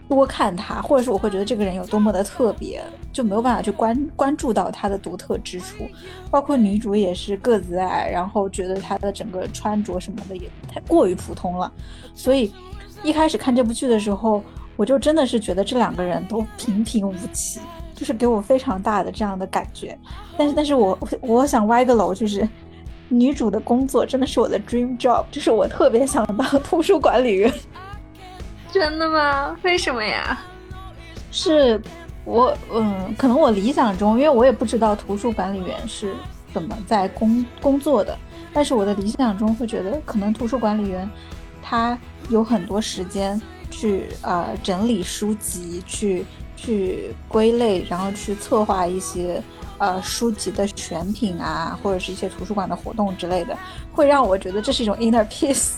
多看他，或者是我会觉得这个人有多么的特别，就没有办法去关关注到他的独特之处。包括女主也是个子矮，然后觉得她的整个穿着什么的也太过于普通了。所以一开始看这部剧的时候，我就真的是觉得这两个人都平平无奇，就是给我非常大的这样的感觉。但是，但是我我想歪个楼，就是女主的工作真的是我的 dream job，就是我特别想当图书管理员。真的吗？为什么呀？是我，嗯，可能我理想中，因为我也不知道图书管理员是怎么在工工作的，但是我的理想中会觉得，可能图书管理员他有很多时间去呃整理书籍，去去归类，然后去策划一些呃书籍的选品啊，或者是一些图书馆的活动之类的，会让我觉得这是一种 inner peace。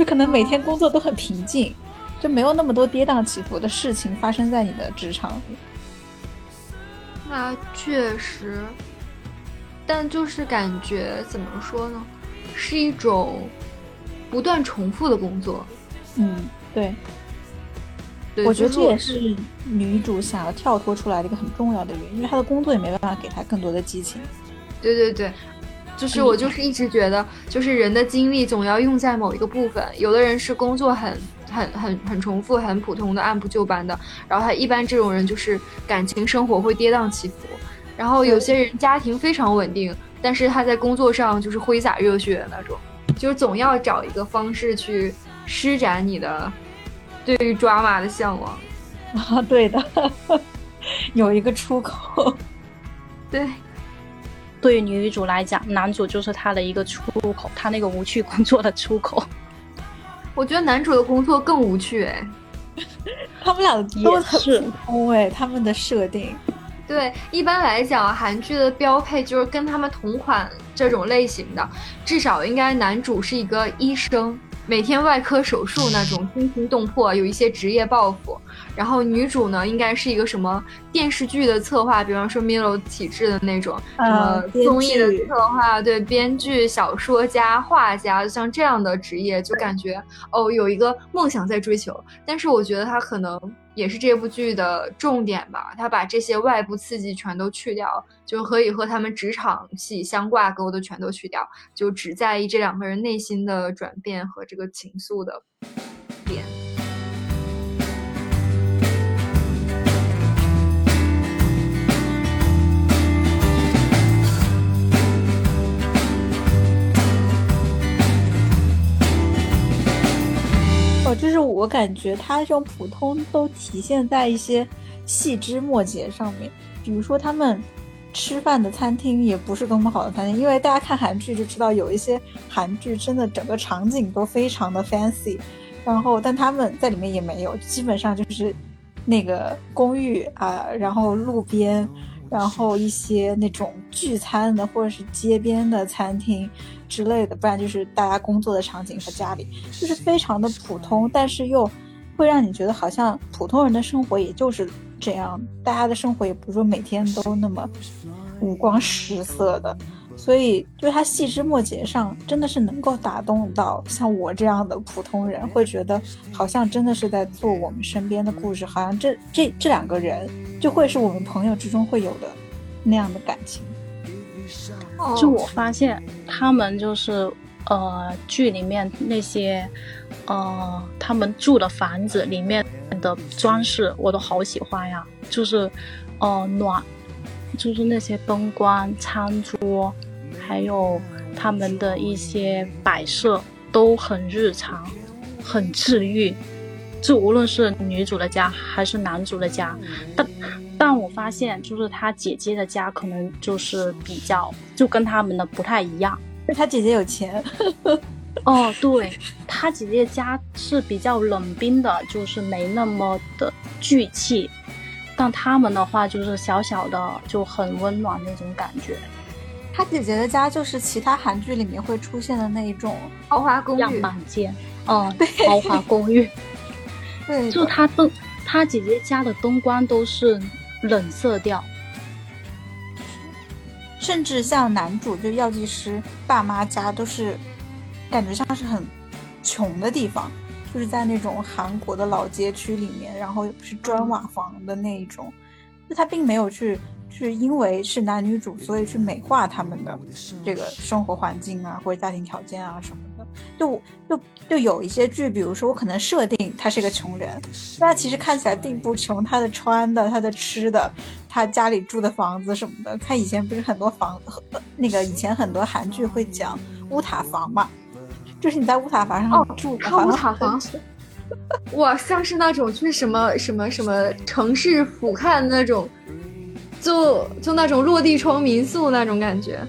就可能每天工作都很平静，就没有那么多跌宕起伏的事情发生在你的职场里。那确实，但就是感觉怎么说呢，是一种不断重复的工作。嗯，对。我觉得这也是女主想要跳脱出来的一个很重要的原因，因为她的工作也没办法给她更多的激情。对对对。就是我就是一直觉得，就是人的精力总要用在某一个部分。有的人是工作很很很很重复、很普通的、按部就班的，然后他一般这种人就是感情生活会跌宕起伏。然后有些人家庭非常稳定，但是他在工作上就是挥洒热血的那种，就是总要找一个方式去施展你的对于抓马的向往。啊，(laughs) 对的，(laughs) 有一个出口，对。对于女主来讲，男主就是她的一个出口，她那个无趣工作的出口。我觉得男主的工作更无趣哎，他们俩都很普通哎，他们的设定。对，一般来讲，韩剧的标配就是跟他们同款这种类型的，至少应该男主是一个医生。每天外科手术那种惊心动魄，有一些职业抱负。然后女主呢，应该是一个什么电视剧的策划，比方说 Milo 体制的那种，什么综艺的策划，对，编剧、小说家、画家，像这样的职业，就感觉哦，有一个梦想在追求。但是我觉得他可能。也是这部剧的重点吧，他把这些外部刺激全都去掉，就可以和他们职场戏相挂钩的全都去掉，就只在意这两个人内心的转变和这个情愫的点。点。就是我感觉他这种普通都体现在一些细枝末节上面，比如说他们吃饭的餐厅也不是多么好的餐厅，因为大家看韩剧就知道有一些韩剧真的整个场景都非常的 fancy，然后但他们在里面也没有，基本上就是那个公寓啊，然后路边。然后一些那种聚餐的或者是街边的餐厅之类的，不然就是大家工作的场景和家里，就是非常的普通，但是又会让你觉得好像普通人的生活也就是这样，大家的生活也不是说每天都那么五光十色的。所以，就是它细枝末节上，真的是能够打动到像我这样的普通人，会觉得好像真的是在做我们身边的故事，好像这这这两个人就会是我们朋友之中会有的那样的感情。就我发现，他们就是呃剧里面那些呃他们住的房子里面的装饰，我都好喜欢呀，就是呃暖，就是那些灯光、餐桌。还有他们的一些摆设都很日常，很治愈，就无论是女主的家还是男主的家，但但我发现就是他姐姐的家可能就是比较就跟他们的不太一样，他姐姐有钱。哦，对他姐姐家是比较冷冰的，就是没那么的聚气，但他们的话就是小小的就很温暖那种感觉。他姐姐的家就是其他韩剧里面会出现的那一种豪华公寓样板间，嗯，豪华公寓。对，就他灯，他姐姐家的灯光都是冷色调，甚至像男主就药剂师爸妈家都是。感觉像是很穷的地方，就是在那种韩国的老街区里面，然后是砖瓦房的那一种。就他并没有去，是因为是男女主，所以去美化他们的这个生活环境啊，或者家庭条件啊什么的。就就就有一些剧，比如说我可能设定他是个穷人，但他其实看起来并不穷。他的穿的，他的吃的，他家里住的房子什么的，他以前不是很多房，那个以前很多韩剧会讲乌塔房嘛。就是你在乌塔房上住，看乌塔房，(laughs) 哇，像是那种就是什么什么什么城市俯瞰那种，就就那种落地窗民宿那种感觉。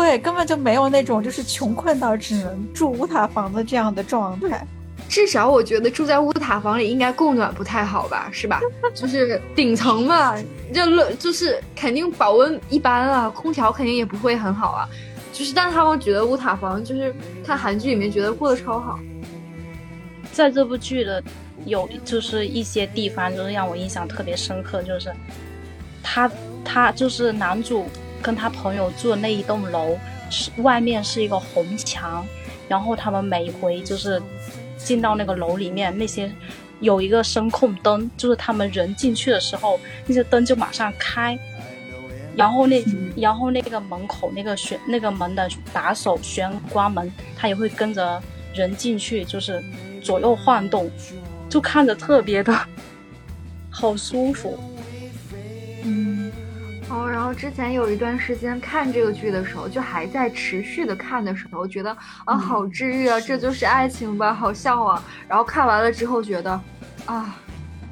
对，根本就没有那种就是穷困到只能住乌塔房的这样的状态。至少我觉得住在乌塔房里应该供暖不太好吧，是吧？(laughs) 就是顶层嘛，就热就是肯定保温一般啊，空调肯定也不会很好啊。就是，但他们觉得乌塔房就是看韩剧里面觉得过得超好。在这部剧的有就是一些地方，就是让我印象特别深刻，就是他他就是男主跟他朋友住的那一栋楼，是外面是一个红墙，然后他们每回就是进到那个楼里面，那些有一个声控灯，就是他们人进去的时候，那些灯就马上开。然后那，然后那个门口那个旋那个门的把手旋关门，他也会跟着人进去，就是左右晃动，就看着特别的好舒服。嗯，哦，然后之前有一段时间看这个剧的时候，就还在持续的看的时候，觉得啊好治愈啊，这就是爱情吧，好向往。然后看完了之后觉得，啊，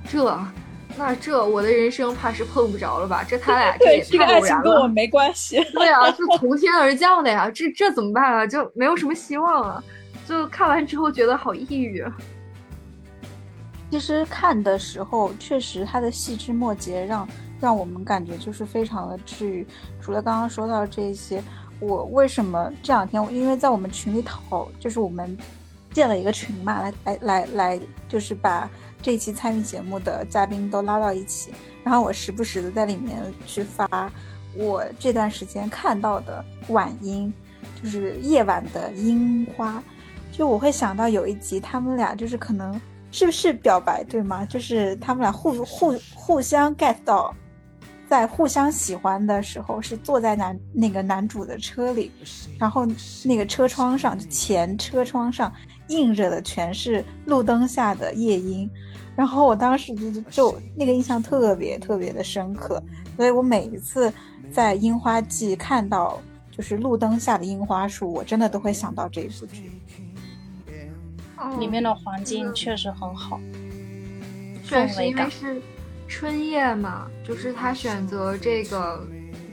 这。那这我的人生怕是碰不着了吧？这他俩 (laughs) 这也太偶然了。跟我没关系。(laughs) 对啊，是从天而降的呀！这这怎么办啊？就没有什么希望了。就看完之后觉得好抑郁。其实看的时候，确实他的细枝末节让让我们感觉就是非常的治愈。除了刚刚说到这些，我为什么这两天？因为在我们群里讨，就是我们建了一个群嘛，来来来来，就是把。这期参与节目的嘉宾都拉到一起，然后我时不时的在里面去发我这段时间看到的晚樱，就是夜晚的樱花，就我会想到有一集他们俩就是可能是不是表白对吗？就是他们俩互互互相 get 到，在互相喜欢的时候是坐在男那个男主的车里，然后那个车窗上前车窗上映着的全是路灯下的夜莺。然后我当时就就那个印象特别特别的深刻，所以我每一次在樱花季看到就是路灯下的樱花树，我真的都会想到这一部剧。里面的环境确实很好，确实因为是春夜嘛，就是他选择这个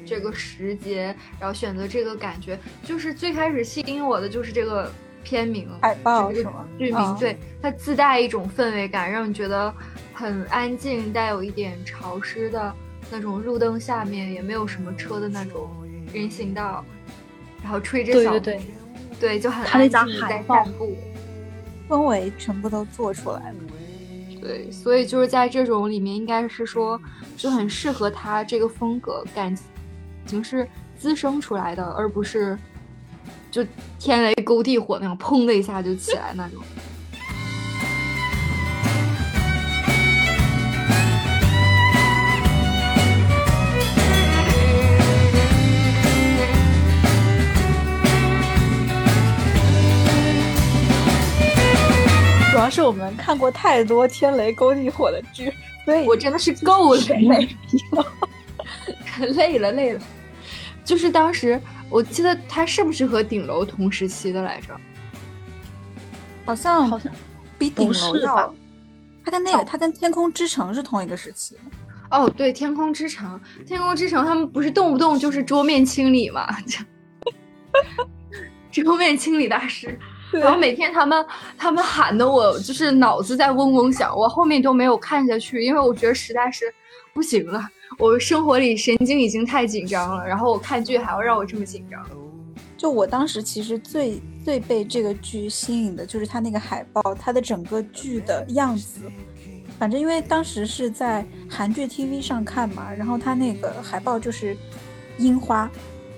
这个时节，然后选择这个感觉，就是最开始吸引我的就是这个。片名海报是吗？剧名对它自带一种氛围感，让你觉得很安静，带有一点潮湿的那种路灯下面也没有什么车的那种人行道，然后吹着小对对，就很安静在散步氛围全部都做出来了。对，所以就是在这种里面，应该是说就很适合他这个风格，感情是滋生出来的，而不是。就天雷勾地火那样，砰的一下就起来那种。要是我们看过太多天雷勾地火的剧，所以我真的是够 (laughs) 累了，累了累了。就是当时。我记得他是不是和顶楼同时期的来着？好像好像比顶楼要。他跟那个，他跟《天空之城》是同一个时期。哦，对，《天空之城》，《天空之城》他们不是动不动就是桌面清理嘛？(laughs) (laughs) 桌面清理大师。然后每天他们他们喊的我就是脑子在嗡嗡响，我后面都没有看下去，因为我觉得实在是不行了。我生活里神经已经太紧张了，然后我看剧还要让我这么紧张。就我当时其实最最被这个剧吸引的就是它那个海报，它的整个剧的样子。反正因为当时是在韩剧 TV 上看嘛，然后它那个海报就是樱花，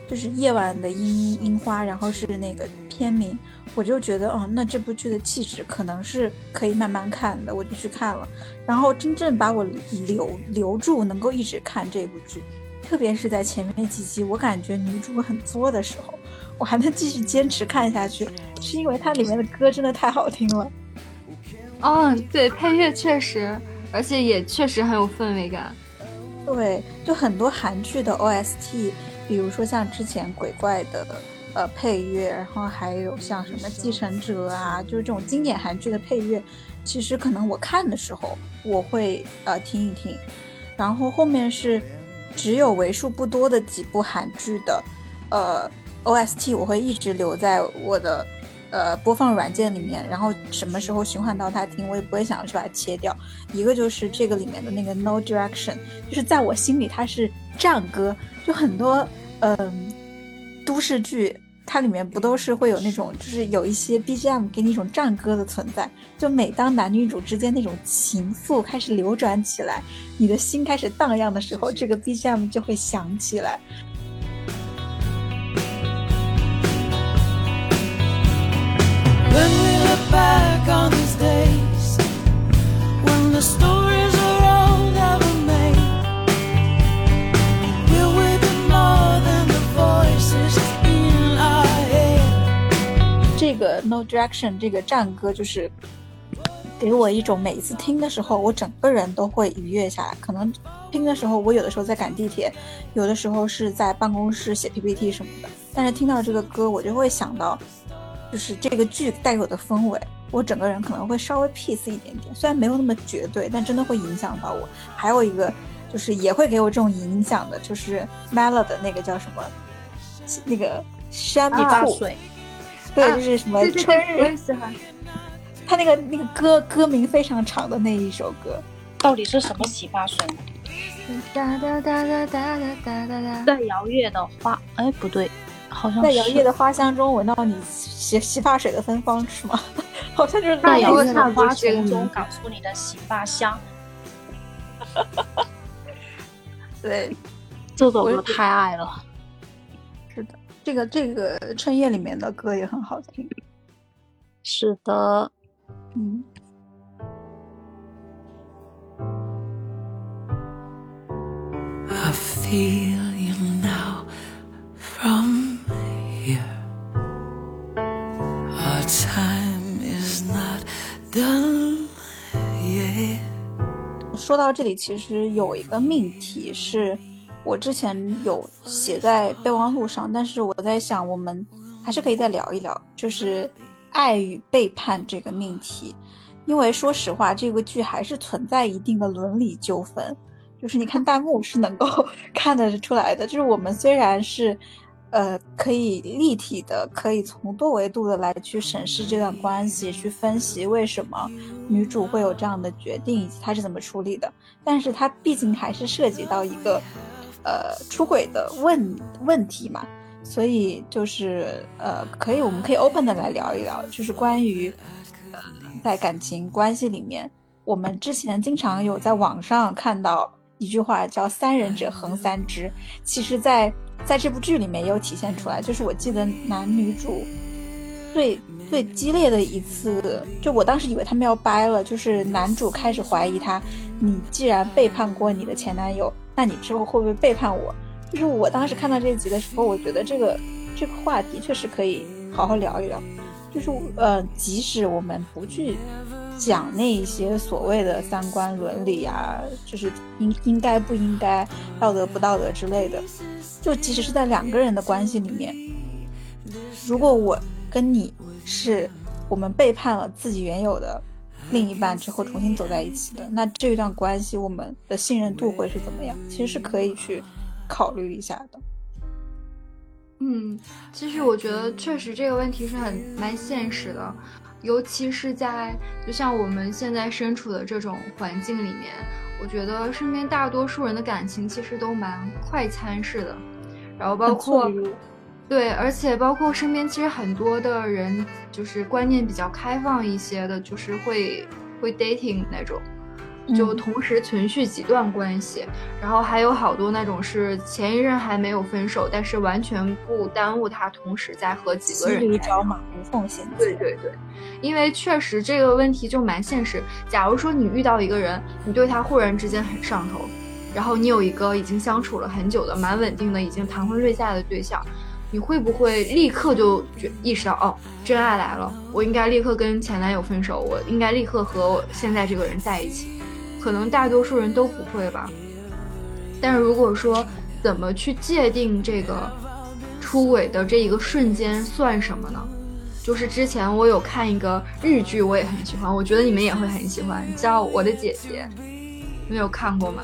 就是夜晚的樱樱花，然后是那个片名。我就觉得，哦，那这部剧的气质可能是可以慢慢看的，我就去看了。然后真正把我留留住，能够一直看这部剧，特别是在前面几集，我感觉女主很作的时候，我还能继续坚持看下去，是因为它里面的歌真的太好听了。嗯，对，配乐确实，而且也确实很有氛围感。对，就很多韩剧的 OST，比如说像之前鬼怪的。呃，配乐，然后还有像什么《继承者》啊，就是这种经典韩剧的配乐，其实可能我看的时候我会呃听一听，然后后面是只有为数不多的几部韩剧的呃 OST，我会一直留在我的呃播放软件里面，然后什么时候循环到它听，我也不会想要去把它切掉。一个就是这个里面的那个 No Direction，就是在我心里它是战歌，就很多嗯都市剧。它里面不都是会有那种，就是有一些 BGM 给你一种战歌的存在。就每当男女主之间那种情愫开始流转起来，你的心开始荡漾的时候，这个 BGM 就会响起来。这个 No Direction 这个战歌就是给我一种每一次听的时候，我整个人都会愉悦下来。可能听的时候，我有的时候在赶地铁，有的时候是在办公室写 PPT 什么的。但是听到这个歌，我就会想到，就是这个剧带给我的氛围，我整个人可能会稍微 peace 一点点。虽然没有那么绝对，但真的会影响到我。还有一个就是也会给我这种影响的，就是 Mela 的那个叫什么，那个山兔。对，就是什么春日，我也喜欢。他那个那个歌歌名非常长的那一首歌，到底是什么洗发水？哒哒哒哒哒哒哒哒哒。在摇曳的花，哎，不对，好像在摇曳的花香中闻到你洗洗发水的芬芳，是吗？(laughs) 好像就是在摇曳的花香中搞出你的洗发香。(laughs) 对，这首歌太爱了。这个这个春夜里面的歌也很好听，是的，嗯。说到这里，其实有一个命题是。我之前有写在备忘录上，但是我在想，我们还是可以再聊一聊，就是爱与背叛这个命题。因为说实话，这个剧还是存在一定的伦理纠纷。就是你看弹幕是能够 (laughs) 看得出来的，就是我们虽然是，呃，可以立体的，可以从多维度的来去审视这段关系，去分析为什么女主会有这样的决定，以及她是怎么处理的。但是它毕竟还是涉及到一个。呃，出轨的问问题嘛，所以就是呃，可以，我们可以 open 的来聊一聊，就是关于呃，在感情关系里面，我们之前经常有在网上看到一句话叫“三人者横三枝”，其实，在在这部剧里面也有体现出来，就是我记得男女主最最激烈的一次，就我当时以为他们要掰了，就是男主开始怀疑他，你既然背叛过你的前男友。那你之后会不会背叛我？就是我当时看到这一集的时候，我觉得这个这个话题确实可以好好聊一聊。就是呃，即使我们不去讲那一些所谓的三观伦理啊，就是应应该不应该、道德不道德之类的，就即使是在两个人的关系里面，如果我跟你是我们背叛了自己原有的另一半之后重新走在一起的，那这一段关系我们的信任度会是怎么样？其实是可以去考虑一下的。嗯，其实我觉得确实这个问题是很蛮现实的，尤其是在就像我们现在身处的这种环境里面，我觉得身边大多数人的感情其实都蛮快餐式的，然后包括对，而且包括身边其实很多的人就是观念比较开放一些的，就是会会 dating 那种。就同时存续几段关系，然后还有好多那种是前一任还没有分手，但是完全不耽误他同时在和几个人。骑驴找马，无缝衔接。对对对，因为确实这个问题就蛮现实。假如说你遇到一个人，你对他忽然之间很上头，然后你有一个已经相处了很久的、蛮稳定的、已经谈婚论嫁的对象，你会不会立刻就觉意识到，哦，真爱来了，我应该立刻跟前男友分手，我应该立刻和我现在这个人在一起？可能大多数人都不会吧，但是如果说怎么去界定这个出轨的这一个瞬间算什么呢？就是之前我有看一个日剧，我也很喜欢，我觉得你们也会很喜欢，叫《我的姐姐》，没有看过吗？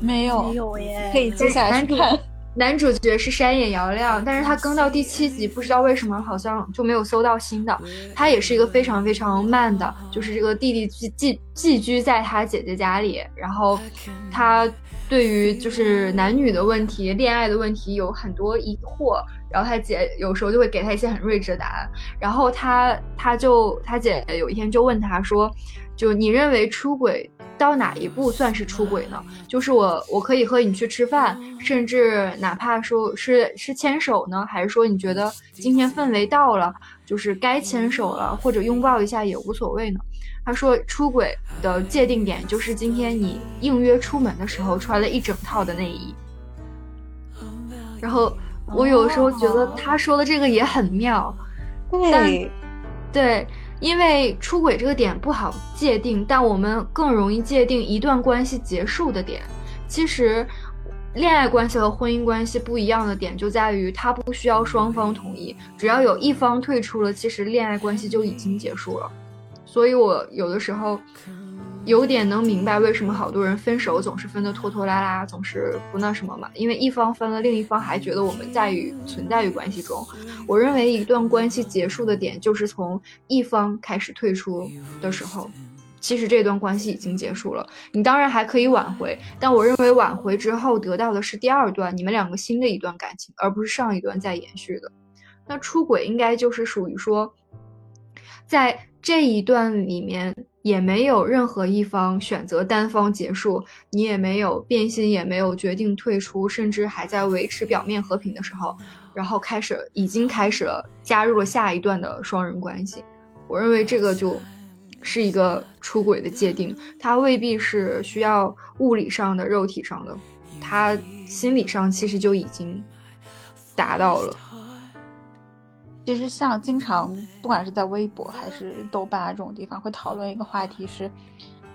没有，没有耶，可以接下来看。男主角是山野遥亮，但是他更到第七集，不知道为什么好像就没有搜到新的。他也是一个非常非常慢的，就是这个弟弟寄寄寄居在他姐姐家里，然后他对于就是男女的问题、恋爱的问题有很多疑惑，然后他姐有时候就会给他一些很睿智的答案，然后他他就他姐有一天就问他说。就你认为出轨到哪一步算是出轨呢？就是我我可以和你去吃饭，甚至哪怕说是是牵手呢，还是说你觉得今天氛围到了，就是该牵手了，或者拥抱一下也无所谓呢？他说出轨的界定点就是今天你应约出门的时候穿了一整套的内衣。然后我有时候觉得他说的这个也很妙，对，对。因为出轨这个点不好界定，但我们更容易界定一段关系结束的点。其实，恋爱关系和婚姻关系不一样的点就在于，它不需要双方同意，只要有一方退出了，其实恋爱关系就已经结束了。所以我有的时候。有点能明白为什么好多人分手总是分得拖拖拉拉，总是不那什么嘛？因为一方分了，另一方还觉得我们在于存在于关系中。我认为一段关系结束的点就是从一方开始退出的时候，其实这段关系已经结束了。你当然还可以挽回，但我认为挽回之后得到的是第二段你们两个新的一段感情，而不是上一段在延续的。那出轨应该就是属于说，在这一段里面。也没有任何一方选择单方结束，你也没有变心，也没有决定退出，甚至还在维持表面和平的时候，然后开始已经开始了加入了下一段的双人关系。我认为这个就是一个出轨的界定，它未必是需要物理上的、肉体上的，他心理上其实就已经达到了。其实像经常不管是在微博还是豆瓣啊这种地方会讨论一个话题是，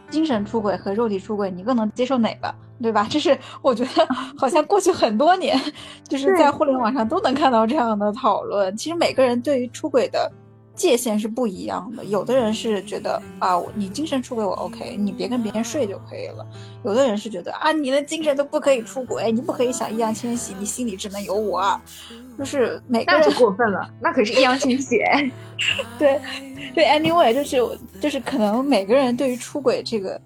精神出轨和肉体出轨，你更能接受哪个，对吧？(laughs) 这是我觉得 (laughs) 好像过去很多年，就是在互联网上都能看到这样的讨论。其实每个人对于出轨的。界限是不一样的，有的人是觉得啊，你精神出轨我 OK，你别跟别人睡就可以了；有的人是觉得啊，你的精神都不可以出轨，你不可以想易烊千玺，你心里只能有我。就是每个人那就过分了，那可是易烊千玺。对对，anyway，就是就是可能每个人对于出轨这个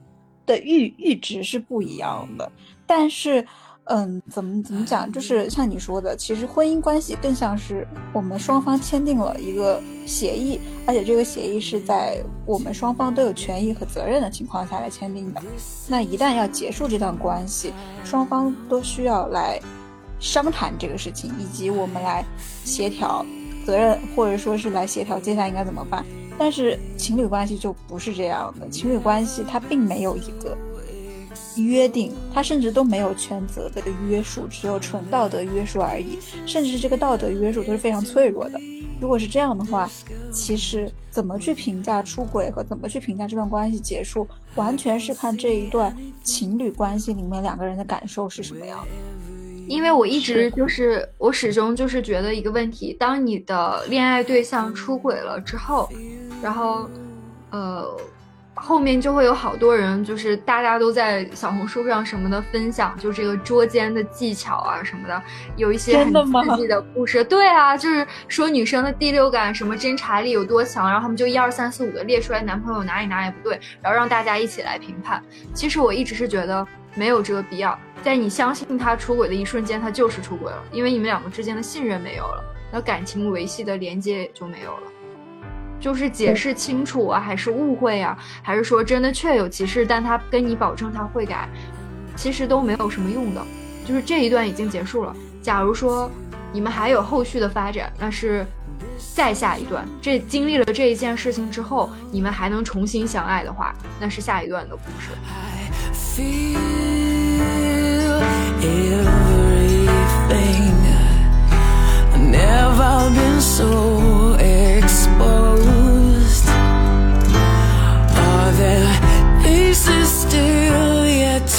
的阈阈值是不一样的，但是。嗯，怎么怎么讲？就是像你说的，其实婚姻关系更像是我们双方签订了一个协议，而且这个协议是在我们双方都有权益和责任的情况下来签订的。那一旦要结束这段关系，双方都需要来商谈这个事情，以及我们来协调责任，或者说是来协调接下来应该怎么办。但是情侣关系就不是这样的，情侣关系它并没有一个。约定，他甚至都没有全责的约束，只有纯道德约束而已。甚至这个道德约束都是非常脆弱的。如果是这样的话，其实怎么去评价出轨和怎么去评价这段关系结束，完全是看这一段情侣关系里面两个人的感受是什么样的。因为我一直就是我始终就是觉得一个问题：当你的恋爱对象出轨了之后，然后，呃。后面就会有好多人，就是大家都在小红书上什么的分享，就这个捉奸的技巧啊什么的，有一些很刺激的故事。对啊，就是说女生的第六感、什么侦查力有多强，然后他们就一二三四五的列出来男朋友哪里哪里不对，然后让大家一起来评判。其实我一直是觉得没有这个必要，在你相信他出轨的一瞬间，他就是出轨了，因为你们两个之间的信任没有了，那感情维系的连接也就没有了。就是解释清楚啊，还是误会啊，还是说真的确有其事，但他跟你保证他会改，其实都没有什么用的。就是这一段已经结束了。假如说你们还有后续的发展，那是再下一段。这经历了这一件事情之后，你们还能重新相爱的话，那是下一段的故事。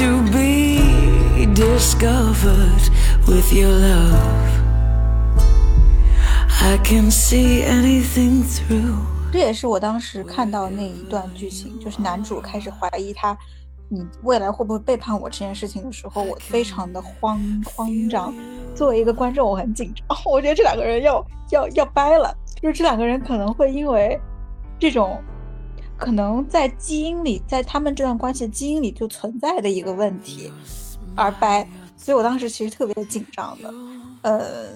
To be discovered with your love. I can see anything through. 这也是我当时看到那一段剧情就是男主开始怀疑他你未来会不会背叛我这件事情的时候我非常的慌慌张。作为一个观众我很紧张我觉得这两个人要要要掰了。就是这两个人可能会因为这种可能在基因里在他们这段关系基因里就存在的一个问题而掰，所以我当时其实特别紧张的，呃，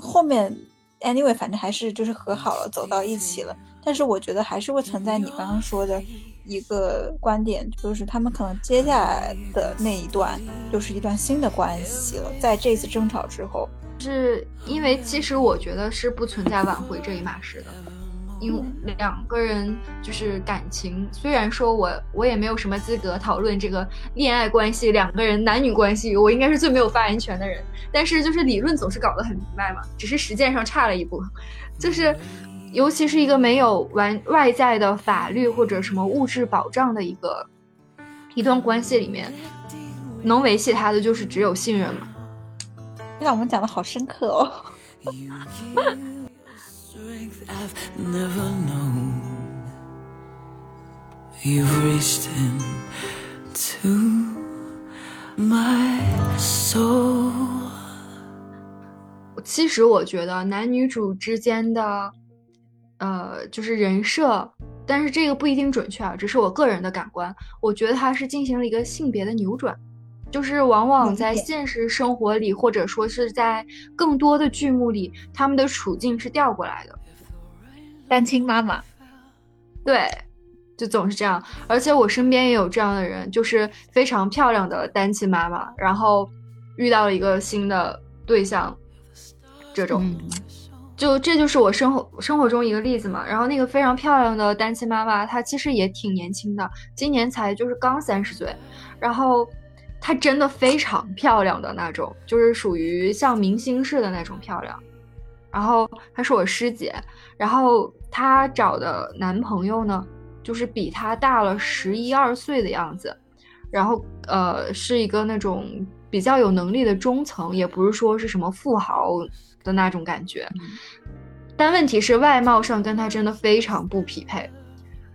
后面 anyway 反正还是就是和好了，走到一起了。但是我觉得还是会存在你刚刚说的一个观点，就是他们可能接下来的那一段就是一段新的关系了。在这次争吵之后，是因为其实我觉得是不存在挽回这一码事的。因为两个人就是感情，虽然说我我也没有什么资格讨论这个恋爱关系，两个人男女关系，我应该是最没有发言权的人。但是就是理论总是搞得很明白嘛，只是实践上差了一步。就是尤其是一个没有完外在的法律或者什么物质保障的一个一段关系里面，能维系他的就是只有信任嘛。那我们讲的好深刻哦。(laughs) I've never known. You've reached into my soul. 其实我觉得男女主之间的，呃，就是人设，但是这个不一定准确啊，只是我个人的感官。我觉得他是进行了一个性别的扭转。就是往往在现实生活里，或者说是在更多的剧目里，他们的处境是调过来的。单亲妈妈，对，就总是这样。而且我身边也有这样的人，就是非常漂亮的单亲妈妈，然后遇到了一个新的对象，这种，就这就是我生活生活中一个例子嘛。然后那个非常漂亮的单亲妈妈，她其实也挺年轻的，今年才就是刚三十岁，然后她真的非常漂亮的那种，就是属于像明星似的那种漂亮。然后她是我师姐，然后。她找的男朋友呢，就是比她大了十一二岁的样子，然后呃是一个那种比较有能力的中层，也不是说是什么富豪的那种感觉，但问题是外貌上跟她真的非常不匹配。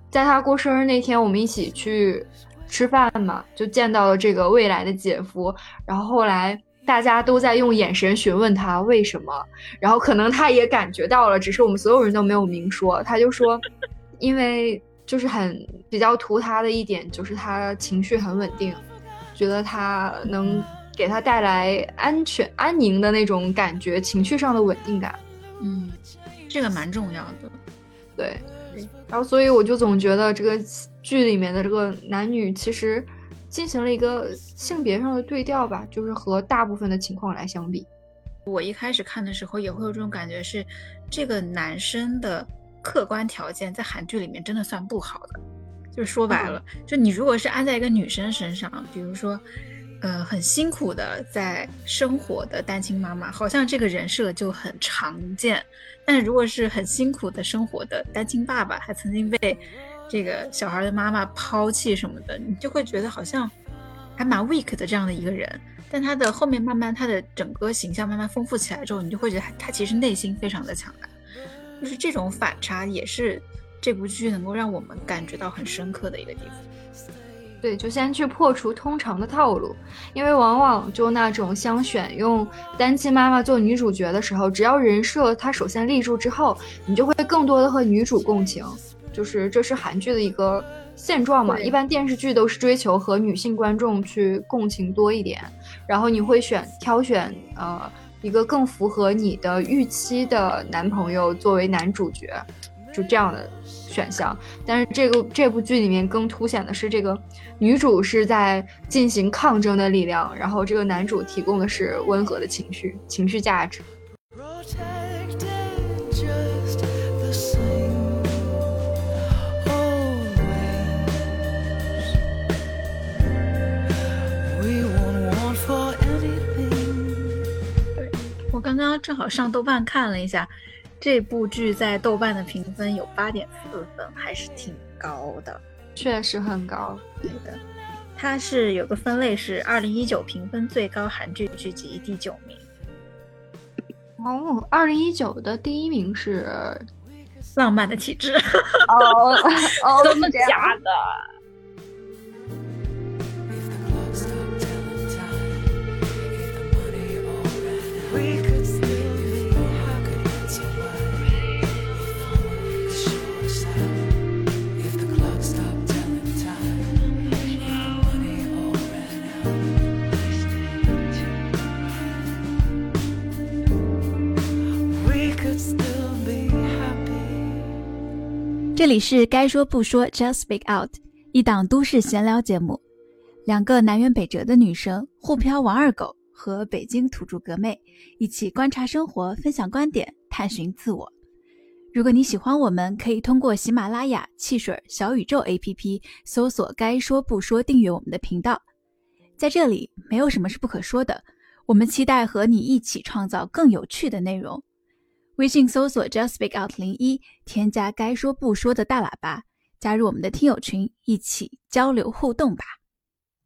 在她过生日那天，我们一起去吃饭嘛，就见到了这个未来的姐夫，然后后来。大家都在用眼神询问他为什么，然后可能他也感觉到了，只是我们所有人都没有明说。他就说，因为就是很比较图他的一点，就是他情绪很稳定，觉得他能给他带来安全安宁的那种感觉，情绪上的稳定感。嗯，这个蛮重要的。对，然后所以我就总觉得这个剧里面的这个男女其实。进行了一个性别上的对调吧，就是和大部分的情况来相比。我一开始看的时候也会有这种感觉，是这个男生的客观条件在韩剧里面真的算不好的。就是说白了，就你如果是安在一个女生身上，比如说，呃，很辛苦的在生活的单亲妈妈，好像这个人设就很常见。但是如果是很辛苦的生活的单亲爸爸，还曾经被。这个小孩的妈妈抛弃什么的，你就会觉得好像还蛮 weak 的这样的一个人。但他的后面慢慢，他的整个形象慢慢丰富起来之后，你就会觉得他其实内心非常的强大。就是这种反差也是这部剧能够让我们感觉到很深刻的一个地方。对，就先去破除通常的套路，因为往往就那种想选用单亲妈妈做女主角的时候，只要人设她首先立住之后，你就会更多的和女主共情，就是这是韩剧的一个现状嘛。一般电视剧都是追求和女性观众去共情多一点，然后你会选挑选呃一个更符合你的预期的男朋友作为男主角，就这样的选项。但是这个这部剧里面更凸显的是这个。女主是在进行抗争的力量，然后这个男主提供的是温和的情绪、情绪价值。我刚刚正好上豆瓣看了一下，这部剧在豆瓣的评分有八点四分，还是挺高的。确实很高，对的，它是有个分类是二零一九评分最高韩剧剧集第九名。哦，二零一九的第一名是《浪漫的体质》。(laughs) 哦哦，真的假的？这里是该说不说，Just Speak Out，一档都市闲聊节目。两个南辕北辙的女生，沪漂王二狗和北京土著格妹，一起观察生活，分享观点，探寻自我。如果你喜欢我们，可以通过喜马拉雅、汽水、小宇宙 APP 搜索“该说不说”，订阅我们的频道。在这里，没有什么是不可说的。我们期待和你一起创造更有趣的内容。微信搜索 Just Speak Out 零一，添加该说不说的大喇叭，加入我们的听友群，一起交流互动吧。